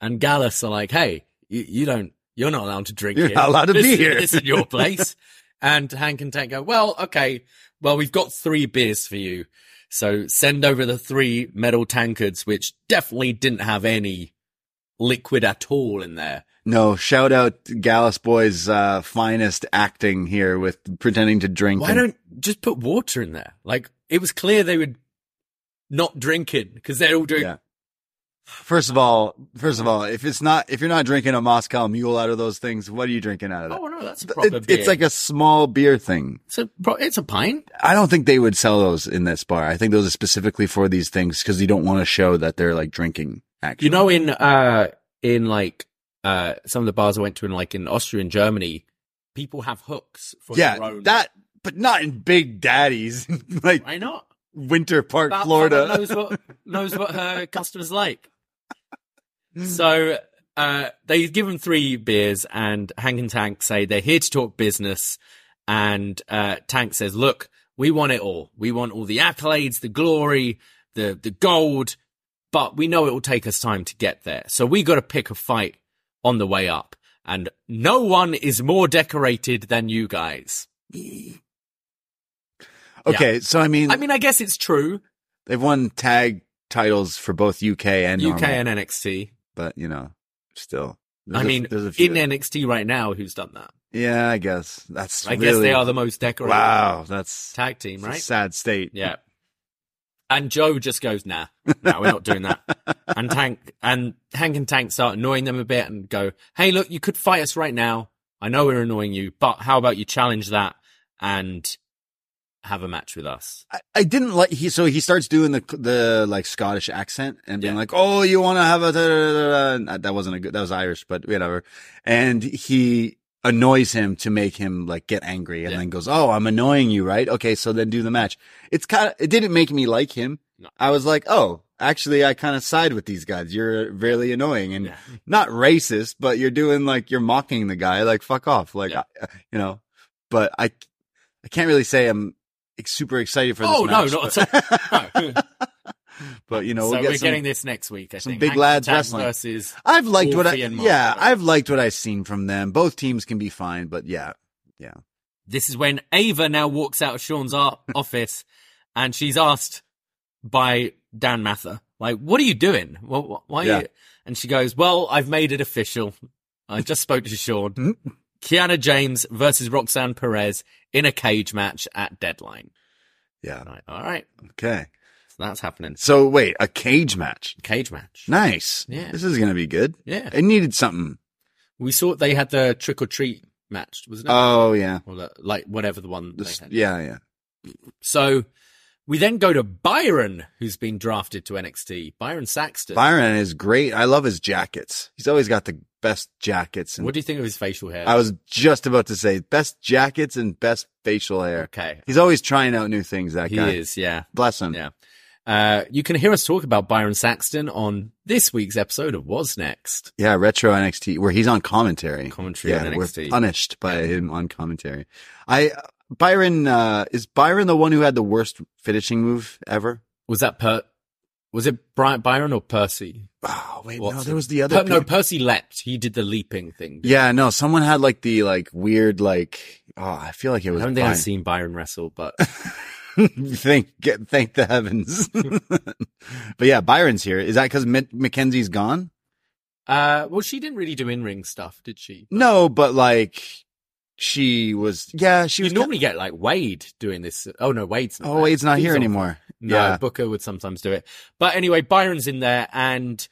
and Gallus are like, Hey, you, you don't, you're not allowed to drink You're here. not allowed to This- be here." This is your <laughs> place. and Hank and Tank go, well, okay. Well, we've got three beers for you. So send over the three metal tankards, which definitely didn't have any liquid at all in there. No, shout out Gallus Boy's uh, finest acting here with pretending to drink. Why and- don't just put water in there? Like it was clear they would not drink it because they're all doing Yeah. First of all, first of all, if it's not if you're not drinking a Moscow Mule out of those things, what are you drinking out of that? Oh no, that's a proper It- beer. it's like a small beer thing. it's a pro- it's a pint. I don't think they would sell those in this bar. I think those are specifically for these things because you don't want to show that they're like drinking. Actually, You know, in uh in like uh some of the bars I went to in like in Austria and Germany, people have hooks for their yeah, own. that, but not in Big Daddy's, <laughs> like why not? Winter Park, That Florida. knows what knows what her <laughs> customers like. So uh, they give them three beers, and Hank and Tank say they're here to talk business. And uh, Tank says, "Look, we want it all. We want all the accolades, the glory, the the gold, but we know it will take us time to get there. So we got to pick a fight on the way up. And no one is more decorated than you guys. <laughs> okay, so I mean, I mean, I guess it's true. they've won tag titles for both UK and UK normal, and NXT. But you know, still. I there's a- mean, there's a few. in NXT right now, who's done that? yeah, I guess that's. I guess they are the most decorated Wow, that's tag team, a right? sad state. Yeah. And Joe just goes, nah, no, we're not doing that. <laughs> and Tank and Hank and Tank start annoying them a bit and go, hey, look, you could fight us right now. I know we're annoying you, but how about you challenge that and have a match with us? I, I didn't like he. So he starts doing the the like Scottish accent and being Yeah. like, "Oh, you want to have a da, da, da, da." that wasn't a good. That was Irish, but whatever." And he annoys him to make him like get angry, and Yeah. then goes, "Oh, I'm annoying you, right? Okay, so then do the match." It's kind of. It didn't make me like him. I was like, oh, actually, I kind of side with these guys. You're really annoying and Yeah. not racist, but you're doing like you're mocking the guy. Like fuck off. Like. I, you know. But I, I can't really say I'm super excited for this. Oh, no, not but- at <laughs> all. <laughs> but you know, so we'll get we're some- getting this next week. I some think. big lads wrestling. versus. I've liked what I, Wolfie and Mark. yeah, I've liked what I've seen from them. Both teams can be fine, but yeah, yeah. This is when Ava now walks out of Shawn's <laughs> office, and she's asked by Dan Mather, like, "What are you doing? Why?" Are Yeah. you? And she goes, "Well, I've made it official. I just spoke to Shawn. Hmm? Kiana James versus Roxanne Perez in a cage match at Deadline. Yeah. Right, all right, Okay. so that's happening. So wait, a cage match. Cage match. Nice. Yeah. This is gonna be good. Yeah, It needed something. we saw they had the trick or treat match, wasn't it? Oh yeah. or the, like whatever the one. They had. yeah, yeah. So we then go to Byron, who's been drafted to NXT. Byron Saxton. Byron is great. I love his jackets. He's always got the best jackets. And What do you think of his facial hair? I was just about to say best jackets and best facial hair. okay. He's always trying out new things. That He guy. is, yeah, Bless him. yeah. Uh, you can hear us talk about Byron Saxton on this week's episode of wasNXT. Yeah, retro NXT where he's on commentary. Commentary yeah, on we're punished by him on commentary. I Byron uh is Byron the one who had the worst finishing move ever? Was that per? Was it Brian Byron or Percy? Oh wait, no, there was the other. Per- no, Percy leapt. He did the leaping thing. yeah, no, someone had like the like weird like. Oh, I feel like it I was. don't think Byron. I've seen Byron wrestle, but <laughs> thank get, thank the heavens. <laughs> but yeah, Byron's here. Is that because McKenzie's gone? uh, well, she didn't really do in ring stuff, did she? No, but like she was. Yeah, she You was. normally get like Wade doing this. Oh no, Wade's not. oh, there. Wade's not He's here anymore. No, Yeah, Booker would sometimes do it. But anyway, Byron's in there, and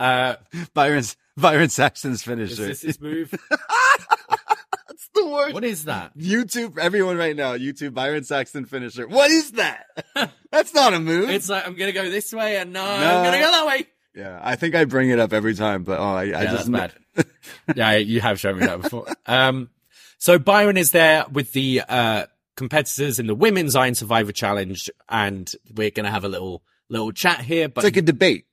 uh, <laughs> Byron's Byron Saxton's is finisher. this his move? <laughs> That's the worst. what is that? YouTube, everyone right now, YouTube Byron Saxton finisher. What is that? <laughs> That's not a move. It's like I'm gonna go this way, and no, No. I'm gonna go that way. yeah, I think I bring it up every time, but oh, I, I just that's bad. yeah, you have shown me that before. Um, so Byron is there with the uh, competitors in the women's Iron Survivor Challenge, and we're gonna have a little little chat here. But It's like a debate.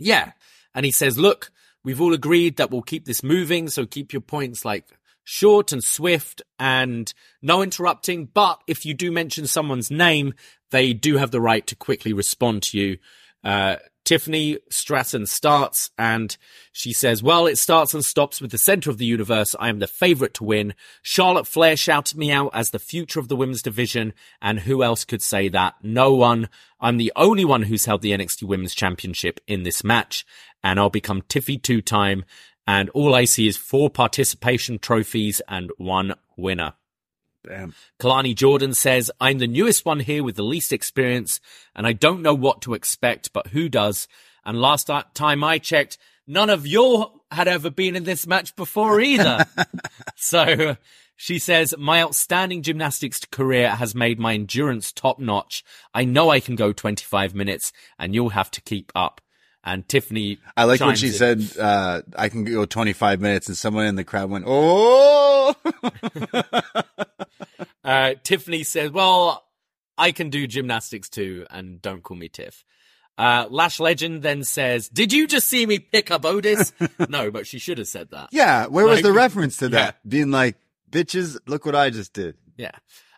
Yeah. And he says, look, we've all agreed that we'll keep this moving. So keep your points like short and swift and no interrupting. But if you do mention someone's name, they do have the right to quickly respond to you. Uh, Tiffany Stratton starts and she says, well, it starts and stops with the center of the universe. I am the favorite to win. Charlotte Flair shouted me out as the future of the women's division. And who else could say that? No one. I'm the only one who's held the NXT Women's Championship in this match. And I'll become Tiffy two time. And all I see is four participation trophies and one winner. Damn. Kelani Jordan says, I'm the newest one here with the least experience, and I don't know what to expect, but who does? And last time I checked, none of you had ever been in this match before either. <laughs> so she says, My outstanding gymnastics career has made my endurance top notch. I know I can go 25 minutes, and you'll have to keep up. And Tiffany. I like when she in. said, uh, I can go 25 minutes and someone in the crowd went, Oh, <laughs> Uh, Tiffany says, "Well, I can do gymnastics too, and don't call me Tiff." Uh, Lash Legend then says, "Did you just see me pick up Otis?" <laughs> no, but she should have said that. yeah. Where was the reference to Yeah. that? Being like, bitches, look what I just did. Yeah.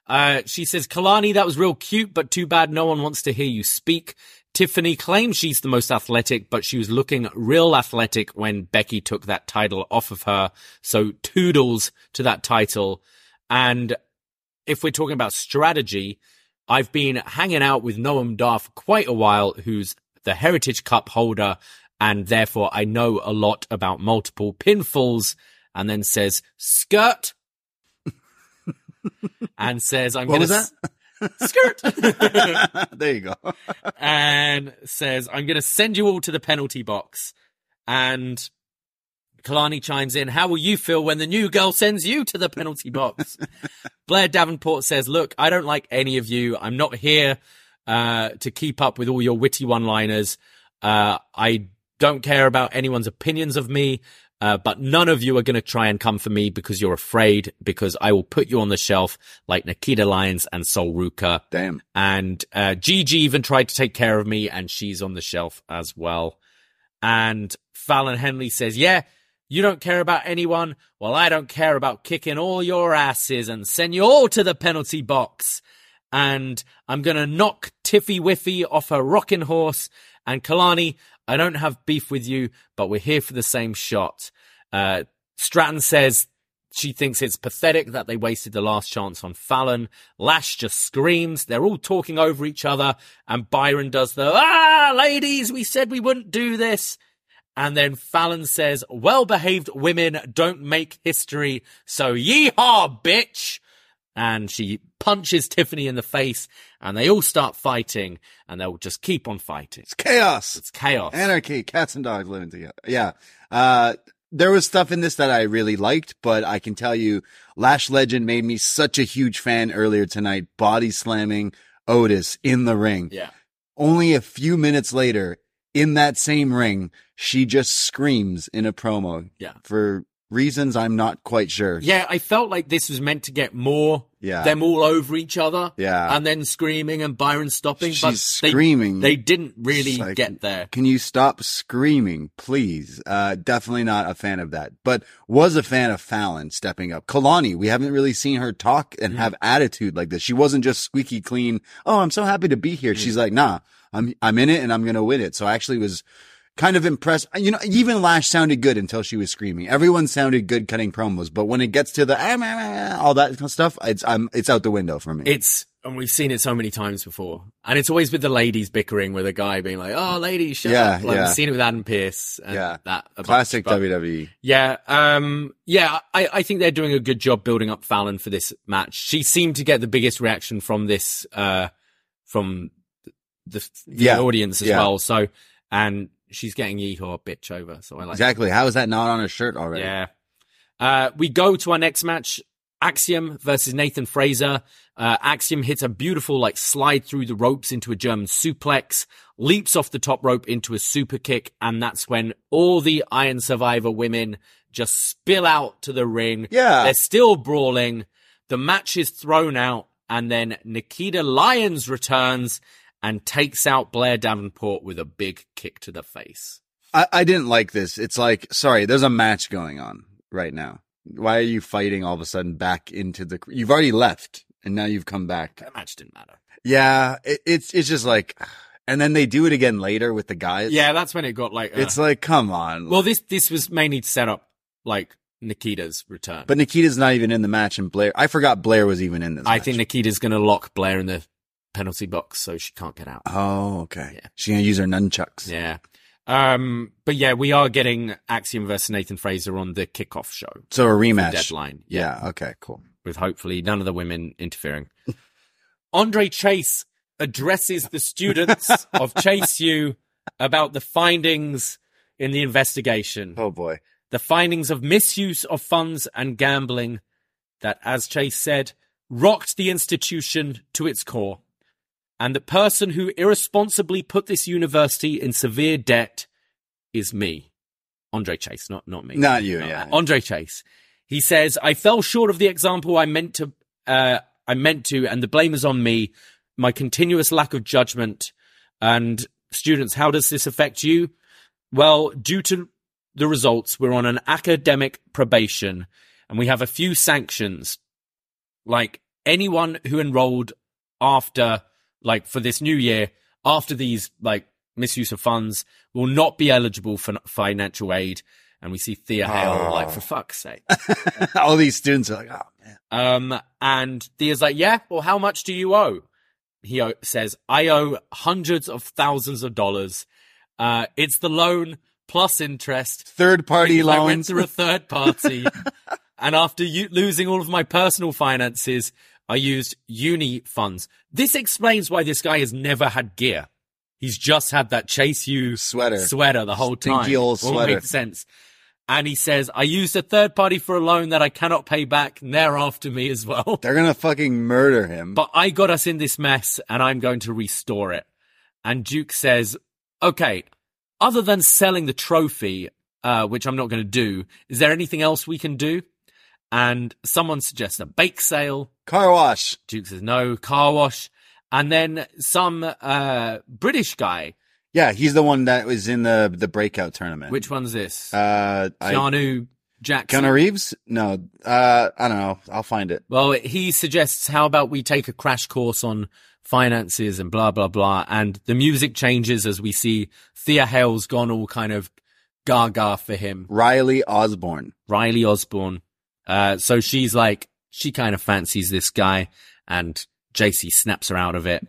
Uh, she says, Kelani, that was real cute, but too bad no one wants to hear you speak. Tiffany claims she's the most athletic, but she was looking real athletic when Becky took that title off of her. So toodles to that title. And if we're talking about strategy, I've been hanging out with Noam Dar for quite a while, who's the Heritage Cup holder, and therefore I know a lot about multiple pinfalls, and then says, skirt, <laughs> and says, I'm gonna was s- skirt, <laughs> there you go. and says, I'm gonna send you all to the penalty box, and Kelani chimes in, how will you feel when the new girl sends you to the penalty box? <laughs> Blair Davenport says, look, I don't like any of you. I'm not here, uh, to keep up with all your witty one-liners. Uh, I don't care about anyone's opinions of me, Uh, but none of you are going to try and come for me because you're afraid because I will put you on the shelf like Nikita Lyons and Sol Ruca. Damn. And, uh, Gigi even tried to take care of me and she's on the shelf as well. And Fallon Henley says, yeah, you don't care about anyone. Well, I don't care about kicking all your asses and send you all to the penalty box. And I'm going to knock Tiffy Whiffy off her rocking horse. And Kelani, I don't have beef with you, but we're here for the same shot. Uh, Stratton says she thinks it's pathetic that they wasted the last chance on Fallon. Lash just screams. They're all talking over each other. And Byron does the, ah, ladies, we said we wouldn't do this. And then Fallon says, well behaved women don't make history. So yeehaw, bitch. And she punches Tiffany in the face and they all start fighting and they'll just keep on fighting. It's chaos. It's chaos. Anarchy. Cats and dogs living together. Yeah. Uh, there was stuff in this that I really liked, but I can tell you, Lash Legend made me such a huge fan earlier tonight, body slamming Otis in the ring. Yeah. Only a few minutes later, in that same ring, she just screams in a promo. Yeah. For reasons I'm not quite sure. Yeah, I felt like this was meant to get more Yeah. them all over each other. Yeah. And then screaming and Byron stopping. but She's they- screaming. They, didn't really like, get there. Can you stop screaming, please? Uh, definitely not a fan of that, but was a fan of Fallon stepping up. Kelani, we haven't really seen her talk and have attitude like this. She wasn't just squeaky clean. Oh, I'm so happy to be here. She's like, nah, I'm, I'm in it and I'm going to win it. So I actually was kind of impressed. You know, even Lash sounded good until she was screaming. Everyone sounded good cutting promos, but when it gets to the, ah, ah, ah, all that kind of stuff, it's, I'm, it's out the window for me. It's, and we've seen it so many times before. And it's always with the ladies bickering with a guy being like, oh, ladies, shut Yeah, up. Like, yeah. we've seen it with Adam Pearce. And yeah. That. a bunch, Classic but- WWE. Yeah, um, yeah, I, I think they're doing a good job building up Fallon for this match. She seemed to get the biggest reaction from this, uh, from the, the Yeah, audience as well. So, and she's getting yeehaw bitch over. So I like Exactly. How is that not on her shirt already? Yeah. Uh, we go to our next match. Axiom versus Nathan Frazer. Uh, Axiom hits a beautiful like slide through the ropes into a German suplex, leaps off the top rope into a super kick, and that's when all the Iron Survivor women just spill out to the ring. Yeah. They're still brawling. The match is thrown out, and then Nikita Lyons returns and takes out Blair Davenport with a big kick to the face. I, I didn't like this. It's like, sorry, there's a match going on right now. Why are you fighting all of a sudden back into the, you've already left and now you've come back. That match didn't matter. Yeah. It, it's, it's just like, and then they do it again later with the guys. Yeah, that's when it got like. uh, It's like, come on. well, this this was mainly to set up like Nikita's return. but Nikita's not even in the match and Blair, I forgot Blair was even in this. I match. think Nikita's going to lock Blair in the penalty box so she can't get out. Oh, okay. Yeah. She's going to use her nunchucks. Yeah. Um, but yeah, we are getting Axiom versus Nathan Frazer on the kickoff show. So a rematch. Deadline. Yeah. Okay. Cool. With hopefully none of the women interfering. <laughs> Andre Chase addresses the students <laughs> of Chase U about the findings in the investigation. Oh boy. the findings of misuse of funds and gambling that, as Chase said, rocked the institution to its core. And the person who irresponsibly put this university in severe debt is me. Andre Chase, not, not me. Not you, yeah. Andre Chase. He says, I fell short of the example I meant to, uh, I meant to, and the blame is on me, my continuous lack of judgment. And students, how does this affect you? Well, due to the results, we're on an academic probation and we have a few sanctions. Like anyone who enrolled after, like for this new year, after these, like misuse of funds will not be eligible for financial aid. And we see Thea Hail, like, for fuck's sake. <laughs> all these students are like, oh man. Um, and Thea's like, yeah, well, how much do you owe? He o- says, I owe hundreds of thousands of dollars. Uh, it's the loan plus interest. Third party I went loans. through a third party. <laughs> and after u- losing all of my personal finances, I used uni funds. This explains why this guy has never had gear. He's just had that Chase U Sweater. sweater the whole time. Stinky old All sweater. makes sense. And he says, I used a third party for a loan that I cannot pay back, and they're after me as well. They're going to fucking murder him. But I got us in this mess and I'm going to restore it. And Duke says, okay, other than selling the trophy, uh, which I'm not going to do. Is there anything else we can do? And someone suggests a bake sale. Car wash. Duke says no, car wash. And then some uh, British guy. Yeah, he's the one that was in the the breakout tournament. Which one's this? uh, I, Keanu Jackson. Keanu Reeves? No, uh, I don't know. I'll find it. Well, he suggests how about we take a crash course on finances and blah blah blah, and the music changes as we see Thea Hail's gone all kind of gaga for him. Riley Osborne. Riley Osborne. Uh, so she's like, she kind of fancies this guy, and Jacy snaps her out of it,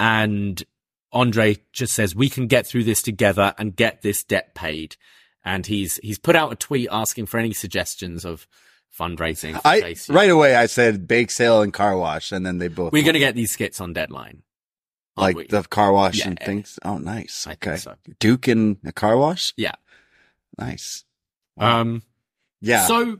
and Andre just says we can get through this together and get this debt paid. And he's he's put out a tweet asking for any suggestions of fundraising. I JC. right away I said bake sale and car wash, and then they both We're gonna get these skits on deadline. like we? the car wash Yeah. and things. Oh, nice. I Okay, so. Duke and a car wash. Yeah. Nice. Um. Yeah. So,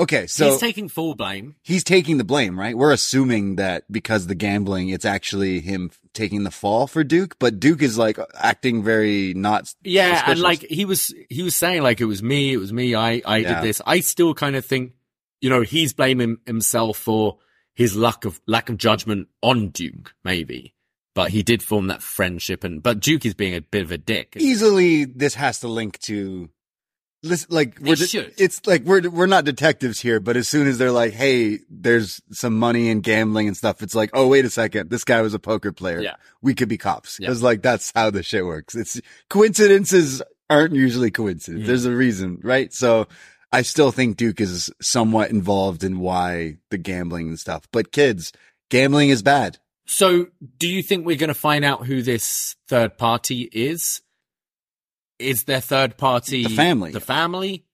okay, so he's taking full blame. he's taking the blame, right? We're assuming that because the gambling, it's actually him taking the fall for Duke, but Duke is like acting very not. Yeah, and like he was, he was saying like it was me, it was me. I, I Yeah. did this. I still kind of think, you know, he's blaming himself for his lack of lack of judgment on Duke, maybe. But he did form that friendship, and but Duke is being a bit of a dick. easily this has to link to. Listen, like we're de- it's like we're we're not detectives here, but as soon as they're like, "Hey, there's some money and gambling and stuff," it's like, "Oh, wait a second, this guy was a poker player. Yeah. we could be cops." Yeah. Because like that's how the shit works. It's coincidences aren't usually coincidences. Mhm. There's a reason, right? So I still think Duke is somewhat involved in why the gambling and stuff. But kids, gambling is bad. So, do you think we're going to find out who this third party is? Is their third party The family. The family,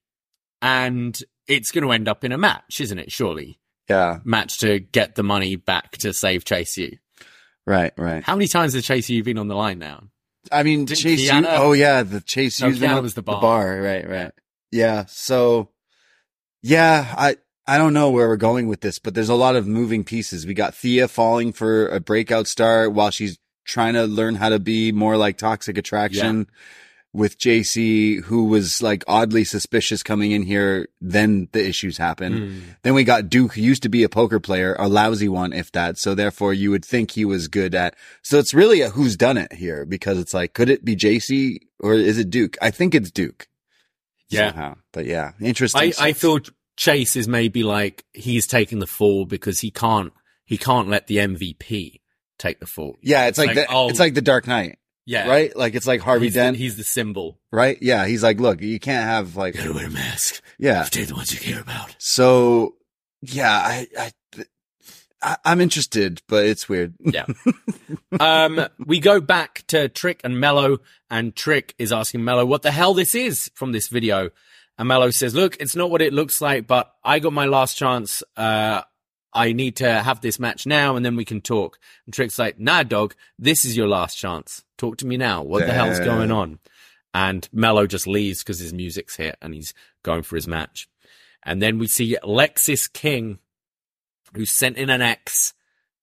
and it's going to end up in a match, isn't it? Surely, Yeah, match to get the money back to save Chase U. right, right. How many times has Chase U been on the line now? I mean, Didn't Chase. Keanu- U- oh yeah, the Chase. No, U's been Keanu up was the bar. Right, right. Yeah. So, yeah, I I don't know where we're going with this, but there's a lot of moving pieces. We got Thea falling for a breakout star while she's trying to learn how to be more like Toxic Attraction. With Jacy, who was like oddly suspicious coming in here, then the issues happen. Hmm. Then we got Duke, who used to be a poker player, a lousy one, if that. So therefore you would think he was good at, so it's really a who's done it here because it's like, could it be Jacy or is it Duke? I think it's Duke. Yeah. Somehow. But yeah, interesting. I, I feel Chase is maybe like he's taking the fall because he can't he can't let the MVP take the fall. yeah, it's like, like, the, oh, it's like the Dark Knight, Yeah, right? Like it's like Harvey He's the, Dent, he's the symbol. right? Yeah. He's like, look, you can't have like, Gotta wear a mask. yeah. Take the ones you care about. So yeah, I, I, I I'm interested, but it's weird. Yeah. um, we go back to Trick and Mello, and Trick is asking Mello what the hell this is from this video. And Mello says, look, it's not what it looks like, but I got my last chance. Uh, I need to have this match now and then we can talk. And Trick's like, nah, dog, this is your last chance. Talk to me now. What the hell's going on? And Mello just leaves because his music's hit and he's going for his match. And then we see Lexis King, who sent in an X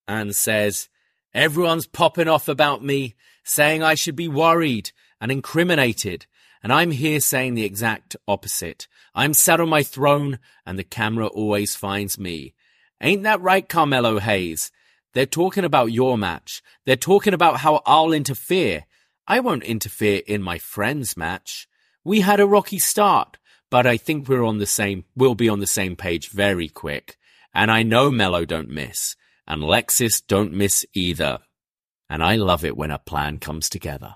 and says, Everyone's popping off about me, saying I should be worried and incriminated. And I'm here saying the exact opposite. I'm sat on my throne and the camera always finds me. Ain't that right, Carmelo Hayes? They're talking about your match. They're talking about how I'll interfere. I won't interfere in my friend's match. We had a rocky start, but I think we're on the same, we'll be on the same page very quick. And I know Mello don't miss, and Lexis don't miss either. And I love it when a plan comes together.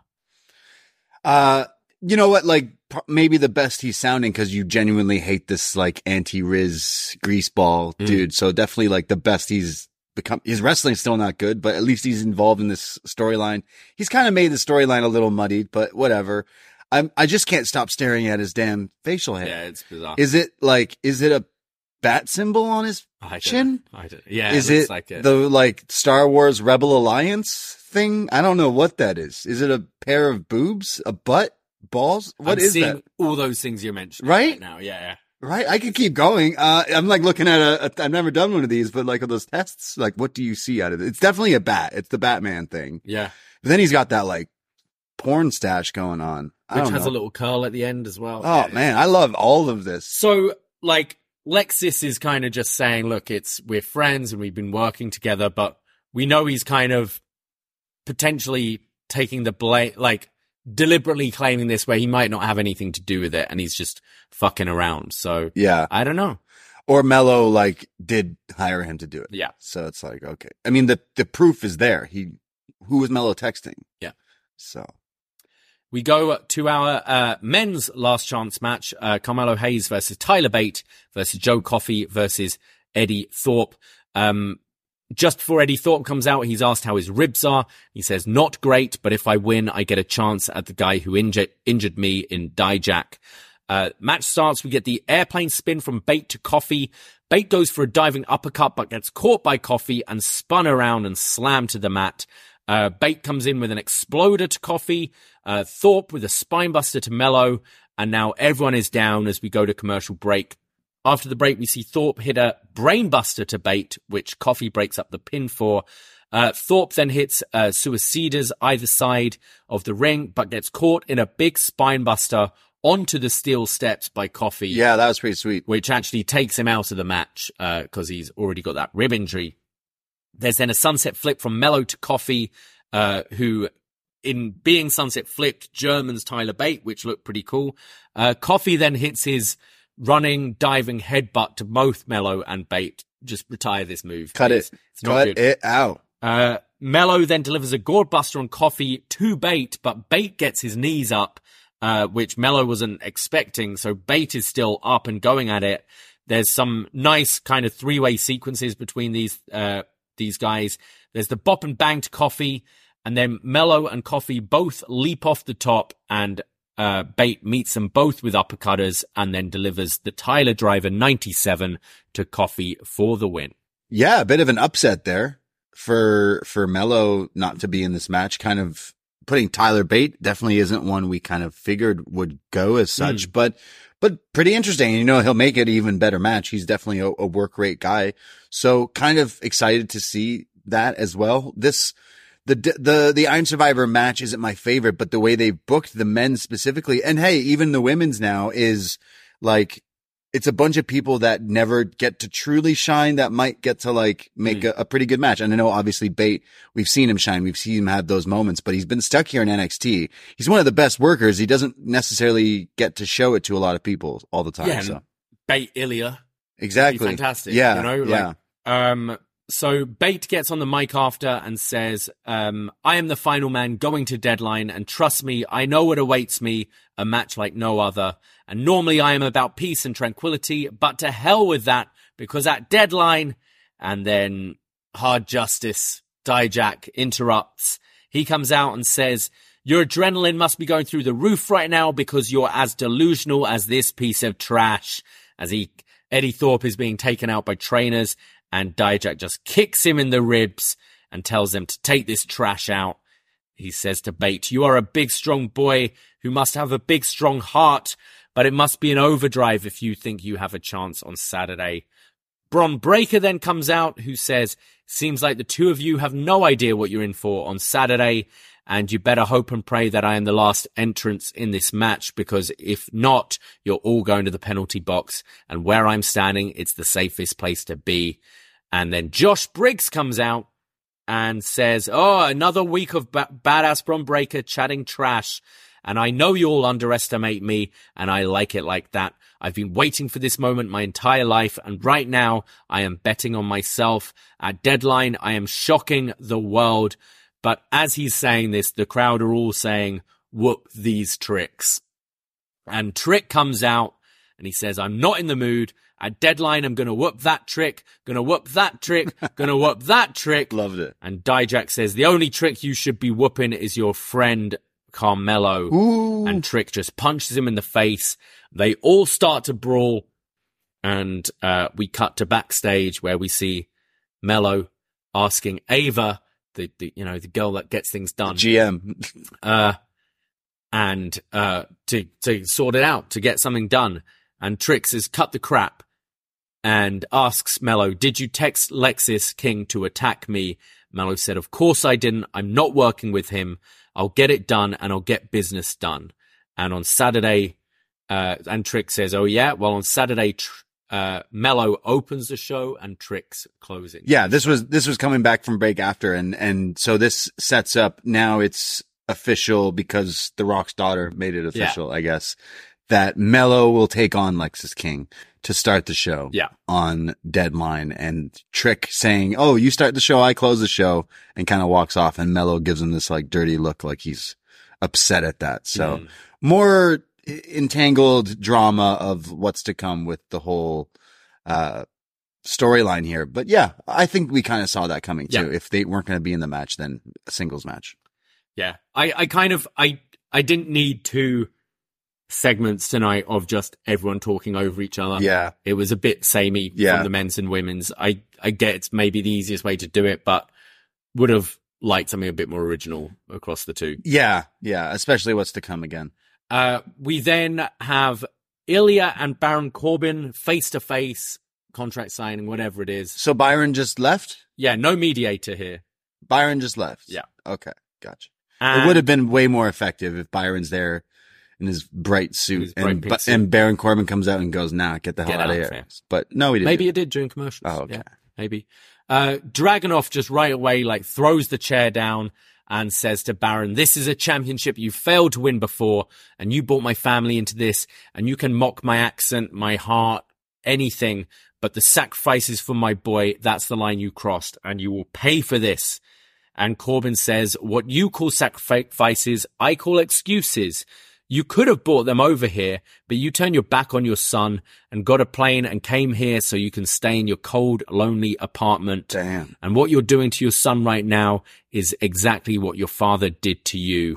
Uh, you know what? Like maybe the best he's sounding because you genuinely hate this like anti-Riz greaseball Mm. dude. So definitely like the best he's become. His wrestling's still not good, but at least he's involved in this storyline. He's kind of made the storyline a little muddied, but whatever. I'm, I just can't stop staring at his damn facial hair. Yeah, it's bizarre. Is it like, is it a bat symbol on his I don't chin? I don't, yeah, is it it like it. the like Star Wars Rebel Alliance thing? I don't know what that is. Is it a pair of boobs, a butt, balls? What I'm is that? all those things you mentioned. mentioning Right? now. Yeah, yeah. Right? I could keep going. Uh, I'm like looking at a, a, I've never done one of these, but like of those tests, like what do you see out of it? It's definitely a bat. It's the Batman thing. Yeah. But then he's got that like porn stash going on. I which has know. a little curl at the end as well. Oh man, I love all of this. So, like, Lexis is kind of just saying, look, it's, we're friends and we've been working together, but we know he's kind of potentially taking the blame, like, deliberately claiming this where he might not have anything to do with it and he's just fucking around. So, Yeah. I don't know. Or Mello like did hire him to do it. Yeah. So it's like, okay. I mean, the, the proof is there. He, who was Mello texting? Yeah. So We go to our uh, men's last chance match: uh, Carmelo Hayes versus Tyler Bate versus Joe Coffey versus Eddy Thorpe. Um, just before Eddy Thorpe comes out, he's asked how his ribs are. He says, "Not great, but if I win, I get a chance at the guy who injured injured me in Dijak." Uh, match starts. We get the airplane spin from Bate to Coffey. Bate goes for a diving uppercut, but gets caught by Coffey and spun around and slammed to the mat. Uh, Bate comes in with an exploder to Coffey. Uh, Thorpe with a spinebuster to Mello. And now everyone is down as we go to commercial break. After the break, we see Thorpe hit a brainbuster to Bate, which Coffey breaks up the pin for. Uh, Thorpe then hits uh, Suicidas either side of the ring, but gets caught in a big spinebuster onto the steel steps by Coffey yeah, that was pretty sweet. which actually takes him out of the match because he's already got that rib injury. There's then a sunset flip from Mello to Coffey, uh, who, in being sunset flipped, Germans Tyler Bate, which looked pretty cool. Uh, Coffey then hits his running, diving headbutt to both Mello and Bate. Just retire this move. Cut It's- it. It's not Cut good. it out. Uh, Mello then delivers a gourd buster on Coffey to Bate, but Bate gets his knees up, uh, which Mello wasn't expecting. So Bate is still up and going at it. There's some nice kind of three way sequences between these, uh, these guys. There's the bop and bang to Coffey, and then Mello and Coffey both leap off the top and uh, Bate meets them both with uppercutters and then delivers the Tyler Driver 97 to Coffey for the win. Yeah, a bit of an upset there for for Mello not to be in this match. Kind of putting Tyler Bate definitely isn't one we kind of figured would go as such, but but pretty interesting. You know, he'll make it an even better match. He's definitely a, a work rate guy. So kind of excited to see that as well. This the the the Iron Survivor match isn't my favorite, but the way they booked the men specifically, and hey, even the women's now is like it's a bunch of people that never get to truly shine that might get to like make a, a pretty good match. And I know obviously Bate, we've seen him shine. We've seen him have those moments, but he's been stuck here in NXT. He's one of the best workers. He doesn't necessarily get to show it to a lot of people all the time. Yeah, so Bate Ilja. exactly. fantastic. Yeah. You know, yeah. um, so Bate gets on the mic after and says, um, I am the final man going to deadline and trust me, I know what awaits me, a match like no other. And normally I am about peace and tranquility, but to hell with that because at deadline and then hard justice, Dijak interrupts. He comes out and says, your adrenaline must be going through the roof right now because you're as delusional as this piece of trash. As he, Eddy Thorpe is being taken out by trainers and Dijak just kicks him in the ribs and tells him to take this trash out. He says to Bate, you are a big strong boy who must have a big strong heart, but it must be an overdrive if you think you have a chance on Saturday. Bron Breaker then comes out who says, seems like the two of you have no idea what you're in for on Saturday and you better hope and pray that I am the last entrance in this match because if not, you're all going to the penalty box and where I'm standing, it's the safest place to be. And then Josh Briggs comes out and says, Oh, another week of ba- badass Bron Breaker chatting trash. And I know you all underestimate me and I like it like that. I've been waiting for this moment my entire life. And right now I am betting on myself. At deadline, I am shocking the world. But as he's saying this, the crowd are all saying, whoop these tricks. And Trick comes out and he says, I'm not in the mood. At deadline, I'm going to whoop that trick, going to whoop that trick, going to whoop that trick. <laughs> Loved it. And Dijak says, the only trick you should be whooping is your friend Carmelo. Ooh. And Trick just punches him in the face. They all start to brawl. And uh, we cut to backstage where we see Mello asking Ava, the, the you know the girl that gets things done, GM. uh, and uh, to to sort it out, to get something done. And Trix is cut the crap and asks Mello, "Did you text Lexis King to attack me?" Mello said, Of course I didn't. I'm not working with him. I'll get it done and I'll get business done. And on Saturday, uh, and Trick says, Oh, yeah. Well, on Saturday, tr- uh, Mello opens the show and Trick's closing. Yeah, this was this was coming back from break after, and and so this sets up now it's official because The Rock's daughter made it official, I guess, that Mello will take on Lexis King to start the show. Yeah. on deadline, and Trick saying, "Oh, you start the show, I close the show," and kind of walks off, and Mello gives him this like dirty look, like he's upset at that. So Mm. more entangled drama of what's to come with the whole uh storyline here. But yeah, I think we kind of saw that coming too. Yeah. If they weren't going to be in the match, then a singles match. Yeah. I, I kind of, I, I didn't need two segments tonight of just everyone talking over each other. Yeah. It was a bit samey Yeah. from the men's and women's. I, I get it's maybe the easiest way to do it, but would have liked something a bit more original across the two. Yeah, yeah, especially what's to come again. Uh, we then have Ilja and Baron Corbin face to face, contract signing, whatever it is. So Byron just left? Yeah, no mediator here. Byron just left. Yeah. Okay, gotcha. And it would have been way more effective if Byron's there in his bright suit his bright and, suit. and Baron Corbin comes out and goes, "Nah, get the hell Get out of here." fam. But no, he didn't. Maybe it did during commercials. Oh, okay. Yeah, maybe. Uh, Dragunov just right away, like, throws the chair down and says to Baron, this is a championship you failed to win before, and you brought my family into this, and you can mock my accent, my heart, anything, but the sacrifices for my boy, that's the line you crossed, and you will pay for this. And Corbin says, what you call sacrifices, I call excuses. You could have brought them over here, but you turned your back on your son and got a plane and came here so you can stay in your cold, lonely apartment. Damn. And what you're doing to your son right now is exactly what your father did to you.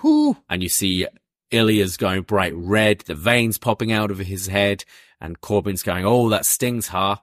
And you see Ilja's going bright red, the veins popping out of his head, and Corbin's going, Oh, that stings, huh?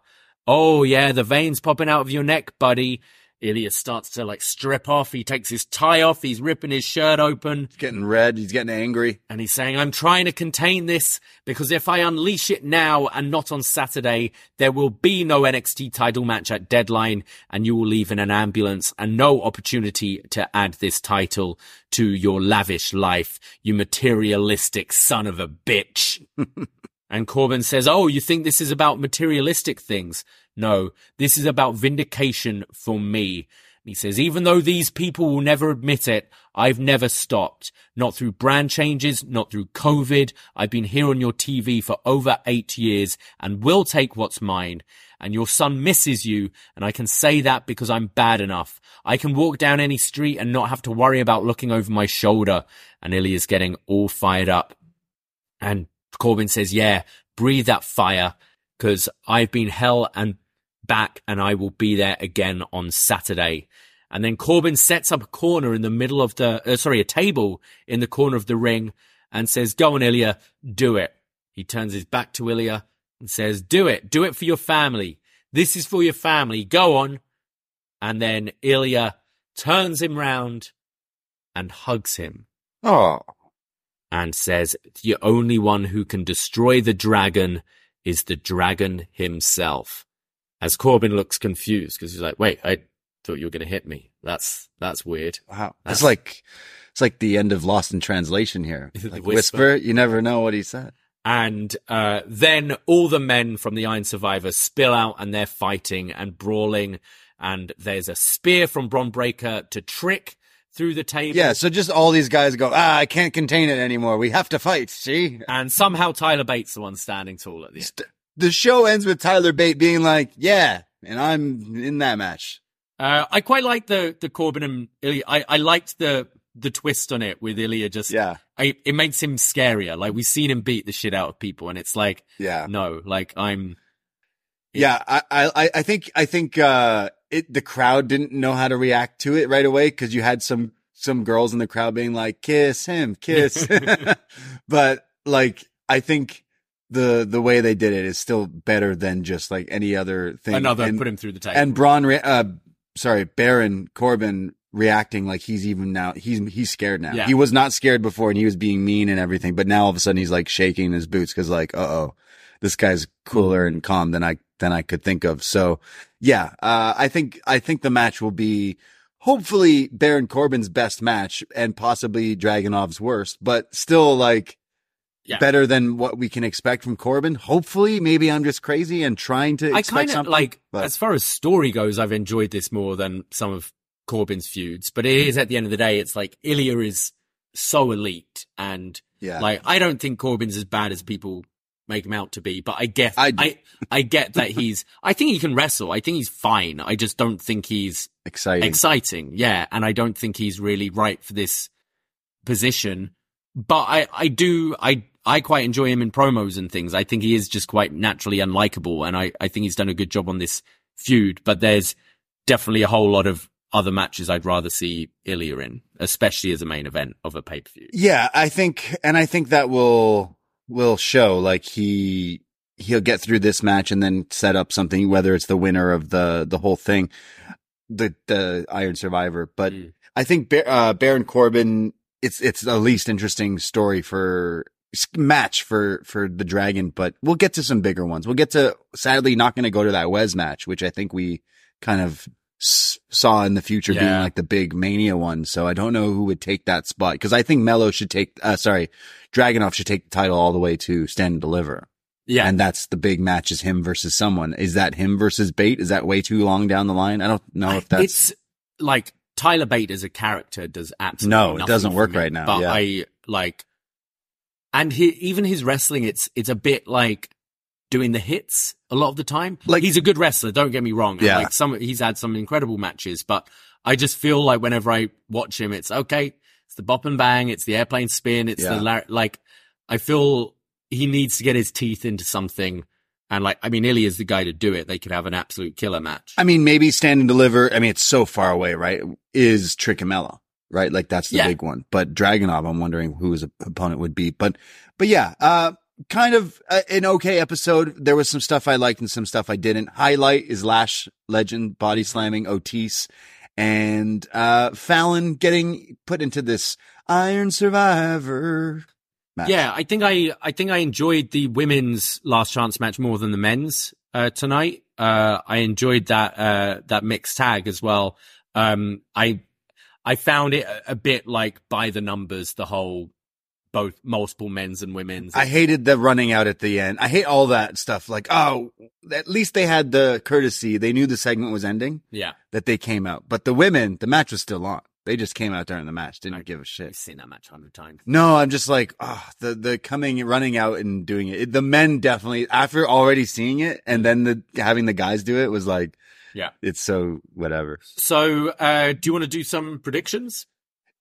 Oh, yeah, the veins popping out of your neck, buddy. Ilja starts to like strip off. He takes his tie off. He's ripping his shirt open He's getting red. He's getting angry. and he's saying, I'm trying to contain this because if I unleash it now and not on Saturday, there will be no NXT title match at deadline and you will leave in an ambulance and no opportunity to add this title to your lavish life, you materialistic son of a bitch. <laughs> And Corbin says, Oh, you think this is about materialistic things? No, this is about vindication for me. He says, even though these people will never admit it, I've never stopped. Not through brand changes, not through COVID. I've been here on your TV for over eight years and will take what's mine. And your son misses you. And I can say that because I'm bad enough. I can walk down any street and not have to worry about looking over my shoulder. And Ilja's getting all fired up. And Corbin says, yeah, breathe that fire because I've been hell and back and I will be there again on Saturday. And then Corbin sets up a corner in the middle of the, uh, sorry, a table in the corner of the ring and says, go on, Ilja, do it. He turns his back to Ilja and says, do it. Do it for your family. This is for your family. Go on. And then Ilja turns him round and hugs him Oh, and says the only one who can destroy the dragon is the dragon himself. As Corbin looks confused because he's like, "Wait, I thought you were going to hit me. That's that's weird." wow. That's- It's like it's like the end of Lost in Translation here. <laughs> Like whisper. whisper. You never know what he said. And uh, then all the men from the Iron Survivor spill out and they're fighting and brawling. And there's a spear from Bron Breakker to Trick through the table. Yeah. So just all these guys go. Ah, I can't contain it anymore. We have to fight. See. And somehow Tyler Bate's the one standing tall at the end. St- The show ends with Tyler Bate being like, "Yeah," and I'm in that match. Uh, I quite like the the Corbin and Ilja. I, I liked the the twist on it with Ilja. Just Yeah. I, it makes him scarier. Like we've seen him beat the shit out of people, and it's like Yeah. no, like I'm Yeah, I, I, I think, I think, uh, it, the crowd didn't know how to react to it right away because you had some, some girls in the crowd being like, kiss him, kiss. <laughs> <laughs> but like, I think the, the way they did it is still better than just like any other thing. another and, put him through the table. and Braun, re- uh, sorry, Baron Corbin reacting like he's even now, he's, he's scared now. Yeah. He was not scared before and he was being mean and everything, but now all of a sudden he's like shaking his boots because like, uh oh, this guy's cooler and calm than I, than I could think of. So yeah, uh, I think, I think the match will be hopefully Baron Corbin's best match and possibly Dragunov's worst, but still like Yeah. better than what we can expect from Corbin. Hopefully, maybe I'm just crazy and trying to I expect kind of something. like, but- as far as story goes, I've enjoyed this more than some of Corbin's feuds. But it is at the end of the day, it's like Ilja is so elite, and yeah, like I don't think Corbin's as bad as people make him out to be. But I get, I I. <laughs> I, get that he's. I think he can wrestle. I think he's fine. I just don't think he's exciting. exciting. Yeah, and I don't think he's really right for this position. But I, I do, I, I quite enjoy him in promos and things. I think he is just quite naturally unlikable, and I, I think he's done a good job on this feud. But there's definitely a whole lot of other matches I'd rather see Ilja in, especially as a main event of a pay per view. Yeah, I think, and I think that will will show. Like he he'll get through this match and then set up something, whether it's the winner of the the whole thing, the the Iron Survivor. But Mm. I think Bar- uh, Baron Corbin, it's it's the least interesting story for match for for the Dragon. But we'll get to some bigger ones. We'll get to sadly not going to go to that Wes match, which I think we kind of s- saw in the future being like the big Mania one. So I don't know who would take that spot because I think Melo should take, uh, sorry, Dragunov should take the title all the way to Stand and Deliver. Yeah, And that's the big match is him versus someone. Is that him versus Bate? Is that way too long down the line? I don't know if that's, it's like Tyler Bate as a character does absolutely No, it doesn't work me, right now, But yeah. I like, and he, even his wrestling, it's it's a bit like doing the hits a lot of the time. Like- he's a good wrestler, don't get me wrong. Yeah. like some he's had some incredible matches, but I just feel like whenever I watch him, it's okay. It's the bop and bang, it's the airplane spin, it's Yeah. the like. I feel he needs to get his teeth into something. And like, I mean, Ilja's the guy to do it. They could have an absolute killer match. I mean, maybe Stand and Deliver. I mean, it's so far away, right? Is Trickemella, right? Like that's the Yeah. big one. But Dragunov, I'm wondering who his opponent would be. But, but yeah, uh, kind of uh, an okay episode. There was some stuff I liked and some stuff I didn't. Highlight is Lash Legend body slamming Otis and, uh, Fallon getting put into this Iron Survivor match. Yeah, I think I I think I enjoyed the women's last chance match more than the men's uh, tonight. Uh, I enjoyed that uh, that mixed tag as well. Um, I I found it a, a bit like by the numbers, the whole both multiple men's and women's. I hated the running out at the end. I hate all that stuff. Like, oh, at least they had the courtesy. They knew the segment was ending. yeah, that they came out. But the women, the match was still on. They just came out during the match, didn't give a I've shit. seen that match a hundred times. No, I'm just like, oh, the the coming, running out and doing it. The men definitely after already seeing it, and then the having the guys do it was like, Yeah. it's so whatever. So, uh, do you want to do some predictions?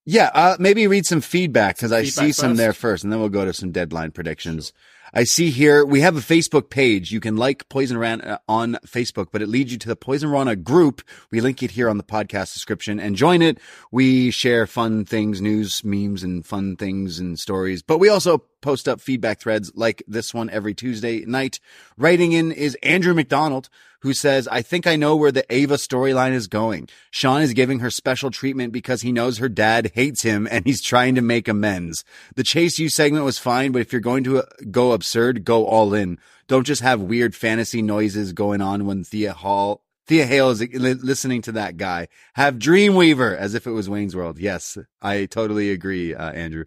Yeah, uh, maybe read some feedback because I Feedback see some there first, and then we'll go to some deadline predictions. I see here we have a Facebook page. You can like Poisonrana on Facebook, but it leads you to the Poisonrana group. We link it here on the podcast description and join it. We share fun things, news, memes, and fun things and stories. But we also post up feedback threads like this one every Tuesday night. Writing in is Andrew McDonald, who says, I think I know where the Ava storyline is going. Shawn is giving her special treatment because he knows her dad hates him and he's trying to make amends. The Chase U segment was fine, but if you're going to uh, go absurd, go all in. Don't just have weird fantasy noises going on when Thea Hail, Thea Hail is listening to that guy. Have Dreamweaver as if it was Wayne's World. Yes, I totally agree, uh, Andrew.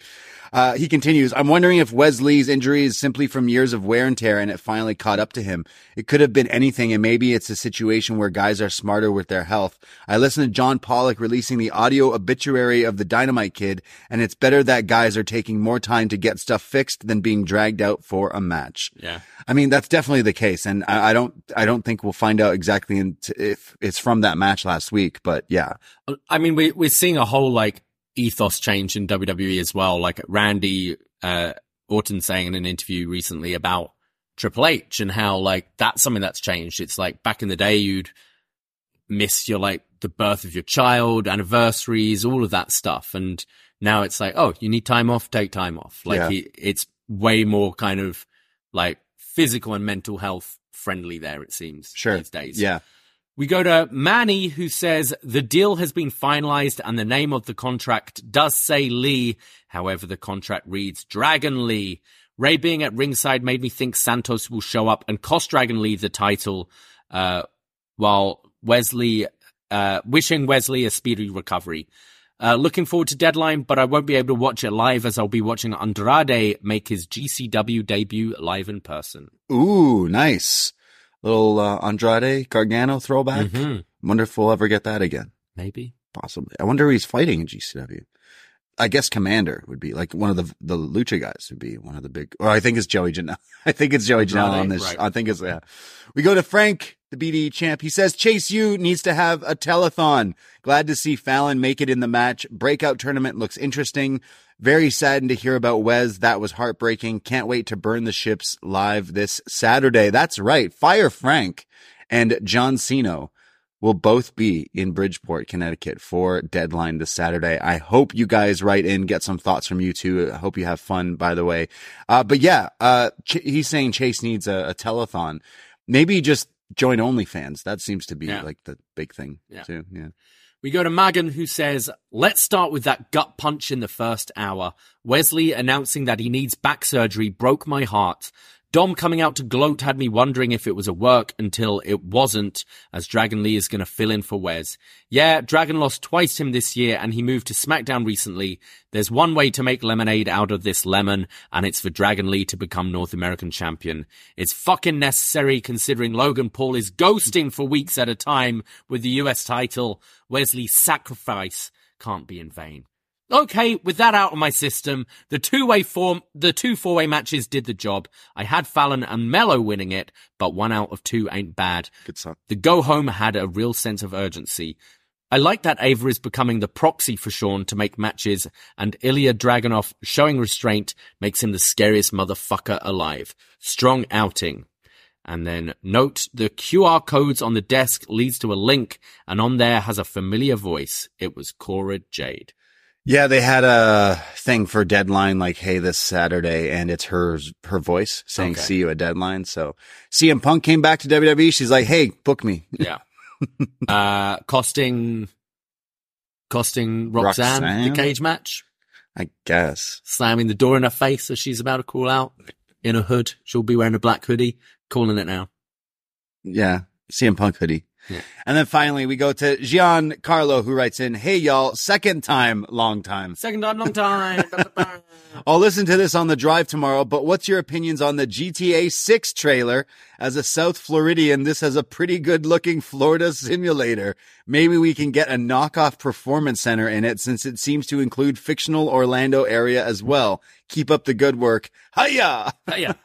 Uh, he continues, I'm wondering if Wes Lee's injury is simply from years of wear and tear and it finally caught up to him. It could have been anything and maybe it's a situation where guys are smarter with their health. I listened to John Pollock releasing the audio obituary of the Dynamite Kid and it's better that guys are taking more time to get stuff fixed than being dragged out for a match. Yeah. I mean, that's definitely the case. And I, I don't, I don't think we'll find out exactly if it's from that match last week, but yeah. I mean, we, we're seeing a whole like ethos change in WWE as well. Like Randy uh, Orton saying in an interview recently about Triple H and how like that's something that's changed. It's like back in the day, you'd miss your like the birth of your child, anniversaries, all of that stuff, and now it's like, oh, you need time off, take time off. Like Yeah. he, it's way more kind of like physical and mental health friendly there. It seems Sure. these days. Yeah. We go to Manny, who says the deal has been finalized and the name of the contract does say Lee. However, the contract reads Dragon Lee. Rey being at ringside made me think Santos will show up and cost Dragon Lee the title, uh, while Wes Lee uh, wishing Wes Lee a speedy recovery. Uh, looking forward to Deadline, but I won't be able to watch it live as I'll be watching Andrade make his GCW debut live in person. Ooh, nice. Little uh, Andrade Gargano throwback. Mhm. Wonder if we'll ever get that again. Maybe. Possibly. I wonder who he's fighting in GCW. I guess Komander would be like one of the the Lucha guys would be one of the big. Or I think it's Joey Janela. <laughs> I think it's Joey Janela on this. right. I think it's yeah. We go to Frank, the BDE champ. He says Chase U needs to have a telethon. Glad to see Fallon make it in the match. Breakout tournament looks interesting. Very saddened to hear about Wes. That was heartbreaking. Can't wait to burn the ships live this Saturday. That's right. Fire Frank and John Cena will both be in Bridgeport, Connecticut for deadline this Saturday. I hope you guys write in, get some thoughts from you too. I hope you have fun, by the way. Uh, but yeah, uh, Ch- he's saying Chase needs a, a telethon. Maybe just join OnlyFans. That seems to be Yeah. like the big thing Yeah. too. Yeah. We go to Magan, who says, Let's start with that gut punch in the first hour. Wes Lee announcing that he needs back surgery broke my heart. Dom coming out to gloat had me wondering if it was a work until it wasn't, as Dragon Lee is going to fill in for Wes. Yeah, Dragon lost twice him this year and he moved to SmackDown recently. There's one way to make lemonade out of this lemon, and it's for Dragon Lee to become North American champion. It's fucking necessary considering Logan Paul is ghosting for weeks at a time with the US title. Wes Lee's sacrifice can't be in vain. Okay, with that out of my system, the two-way form, the two four-way matches did the job. I had Fallon and Melo winning it, but one out of two ain't bad. Good song. The go home had a real sense of urgency. I like that Ava is becoming the proxy for Shawn to make matches, and Ilja Dragunov showing restraint makes him the scariest motherfucker alive. Strong outing. And then note the QR codes on the desk leads to a link, and on there has a familiar voice. It was Cora Jade. Yeah, they had a thing for deadline, like, hey, this Saturday, and it's her her voice saying, Okay. "See you at deadline." So CM Punk came back to WWE. She's like, "Hey, book me." <laughs> Yeah. uh, costing, costing Roxanne, Roxanne? the cage match, I guess. slamming the door in her face as she's about to call out in a hood. She'll be wearing a black hoodie. Calling it now. Yeah, CM Punk hoodie. Yeah. And then finally, we go to Gian Carlo, who writes in, "Hey y'all, second time, long time. Second time, long time. <laughs> I'll listen to this on the drive tomorrow, but what's your opinions on the GTA 6 trailer? As a South Floridian, this has a pretty good looking Florida simulator. Maybe we can get a knockoff performance center in it since it seems to include fictional Orlando area as well. Keep up the good work. Hiya! yeah. <laughs>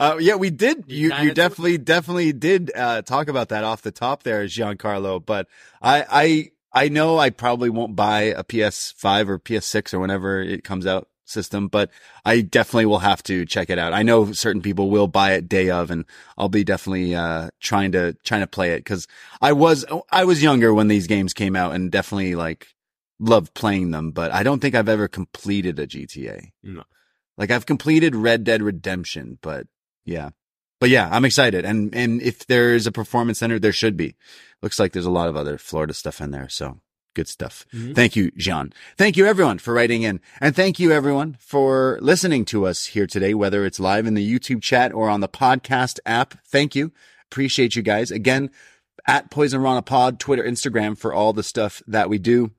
Uh, yeah, we did. You, you definitely, definitely did, uh, talk about that off the top there, Giancarlo, but I, I, I know I probably won't buy a PS5 or PS6 or whenever it comes out system, but I definitely will have to check it out. I know certain people will buy it day of and I'll be definitely, uh, trying to, trying to play it cause I was, I was younger when these games came out and definitely like loved playing them, but I don't think I've ever completed a GTA. No. Like I've completed Red Dead Redemption, but yeah. But yeah, I'm excited. And and if there's a performance center, there should be. Looks like there's a lot of other Florida stuff in there. So good stuff. Mm-hmm. Thank you, Jean. Thank you everyone for writing in. And thank you everyone for listening to us here today, whether it's live in the YouTube chat or on the podcast app. Thank you. Appreciate you guys. Again, at Poisonrana Pod, Twitter, Instagram for all the stuff that we do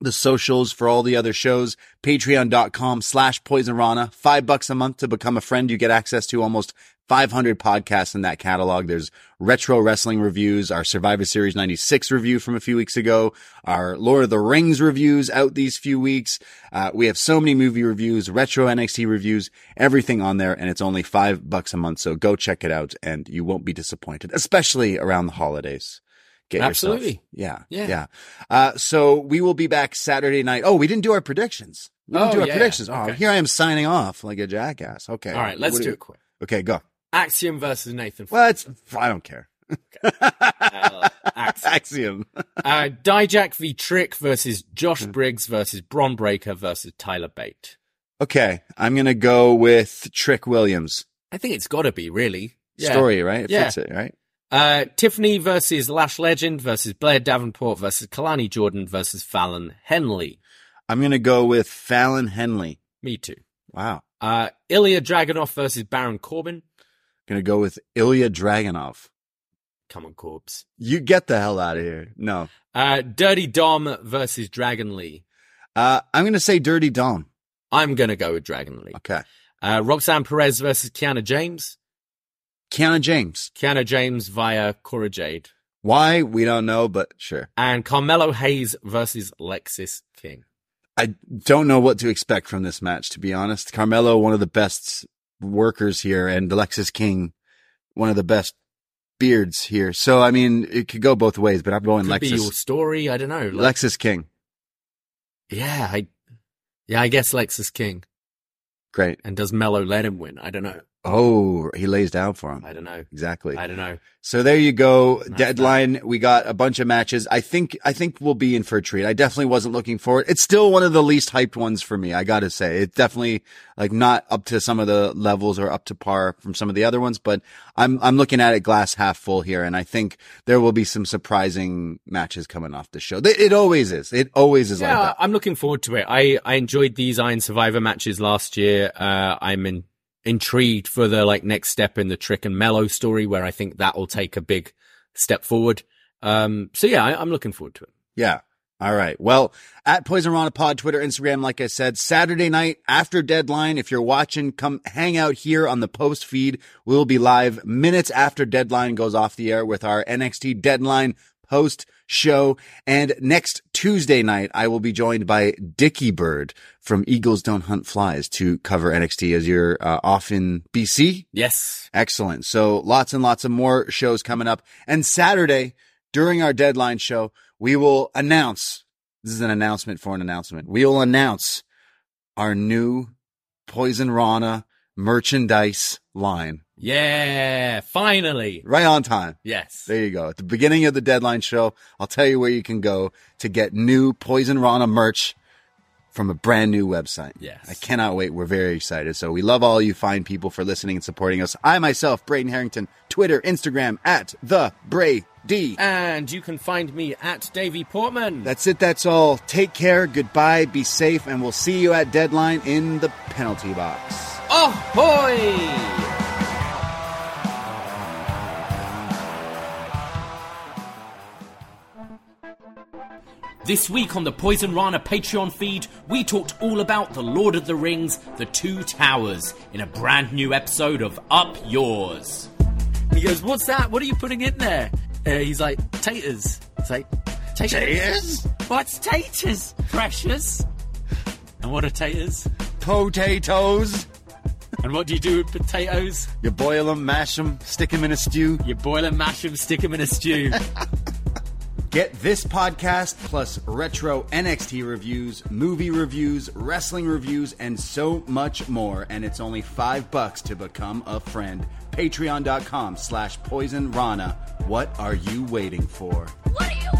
the socials for all the other shows, patreon.com slash poisonrana. Five bucks a month to become a friend. You get access to almost 500 podcasts in that catalog. There's retro wrestling reviews, our Survivor Series 96 review from a few weeks ago, our Lord of the Rings reviews out these few weeks. Uh, we have so many movie reviews, retro NXT reviews, everything on there. And it's only five bucks a month. So go check it out and you won't be disappointed, especially around the holidays. Get yourself- Absolutely. yeah. Yeah. Yeah. Uh, so we will be back Saturday night. Oh, we didn't do our predictions. We didn't Oh, do our yeah. predictions. Oh, Okay. here I am signing off like a jackass. Okay. All right, let's What do you- it quick. Okay, go. Axiom versus Nathan. Well, it's, I don't care. Uh, Axiom. Axiom. Uh, Dijak v Trick versus Josh. Briggs versus Bron Breaker versus Tyler Bate. Okay. I'm going to go with Trick Williams. I think it's got to be really Yeah. Story, right? It Yeah. fits it, right? Uh, Tiffany versus Lash Legend versus Blair Davenport versus Kelani Jordan versus Fallon Henley. I'm going to go with Fallon Henley. Me too. Wow. Uh, Ilja Dragunov versus Baron Corbin. Going to go with Ilja Dragunov. Come on, corpse. You get the hell out of here. No. Uh, Dirty Dom versus Dragon Lee. Uh, I'm going to say Dirty Dom. I'm gonna go with Dragon Lee. Okay. Uh, Roxanne Perez versus Kiana James. Kiana James. Kiana James via Cora Jade. Why? We don't know, but sure. And Carmelo Hayes versus Lexis King. I don't know what to expect from this match, to be honest. Carmelo, one of the best workers here, and Alexis King, one of the best beards here. So, I mean, it could go both ways, but I'm going Could be your story. I don't know. Like, Lexis King. yeah, I, yeah, I guess Lexis King. Great. And does Melo let him win? I don't know. Oh, he lays down for him. I don't know. Exactly. I don't know. So there you go. Deadline. We got a bunch of matches. I think, I think we'll be in for a treat. I definitely wasn't looking for it. It's still one of the least hyped ones for me. I gotta say it's definitely like not up to some of the levels or up to par from some of the other ones, but I'm, I'm looking at it glass half full here. And I think there will be some surprising matches coming off the show. It, it always is. It always is Yeah, like that. I'm looking forward to it. I, I enjoyed these Iron Survivor matches last year. Uh, I'm in, intrigued for the like next step in the Trick and Melo story where I think that will take a big step forward. Um, so yeah, I, I'm looking forward to it. Yeah. All right. Well, at Poisonrana Pod, Twitter, Instagram, like I said, Saturday night after deadline. If you're watching, come hang out here on the post feed. We'll be live minutes after deadline goes off the air with our NXT deadline post show. And next Tuesday night, I will be joined by Dickie Bird from Eagles Don't Hunt Flies to cover NXT as you're uh, off in BC. Yes. Excellent. So lots and lots of more shows coming up. And Saturday, during our deadline show, we will announce this is an announcement for an announcement. We will announce our new Poisonrana merchandise line Yeah. Finally. right on time. Yes. There you go. At the beginning of the deadline show, I'll tell you where you can go to get new Poisonrana merch from a brand new website. Yes. I cannot wait. We're very excited. So we love all you fine people for listening and supporting us. I myself, Braden Herrington, Twitter, Instagram at the Bray D. And you can find me at Davie Portman. That's it. That's all. Take care. Goodbye. Be safe. And we'll see you at deadline in the penalty box. Ahoy! This week on the Poisonrana Patreon feed, we talked all about The Lord of the Rings, The Two Towers, in a brand new episode of Up Yours. And he goes, What's that? What are you putting in there? Uh, he's like, Taters. It's like, Taters? Taters? What's taters, precious? And what are taters? Potatoes. And what do you do with potatoes? You boil them, mash them, stick them in a stew. You boil and mash them, stick them in a stew. <laughs> Get this podcast plus retro NXT reviews, movie reviews, wrestling reviews, and so much more. And it's only five bucks to become a friend. Patreon.com slash poisonrana. What are you waiting for? What are you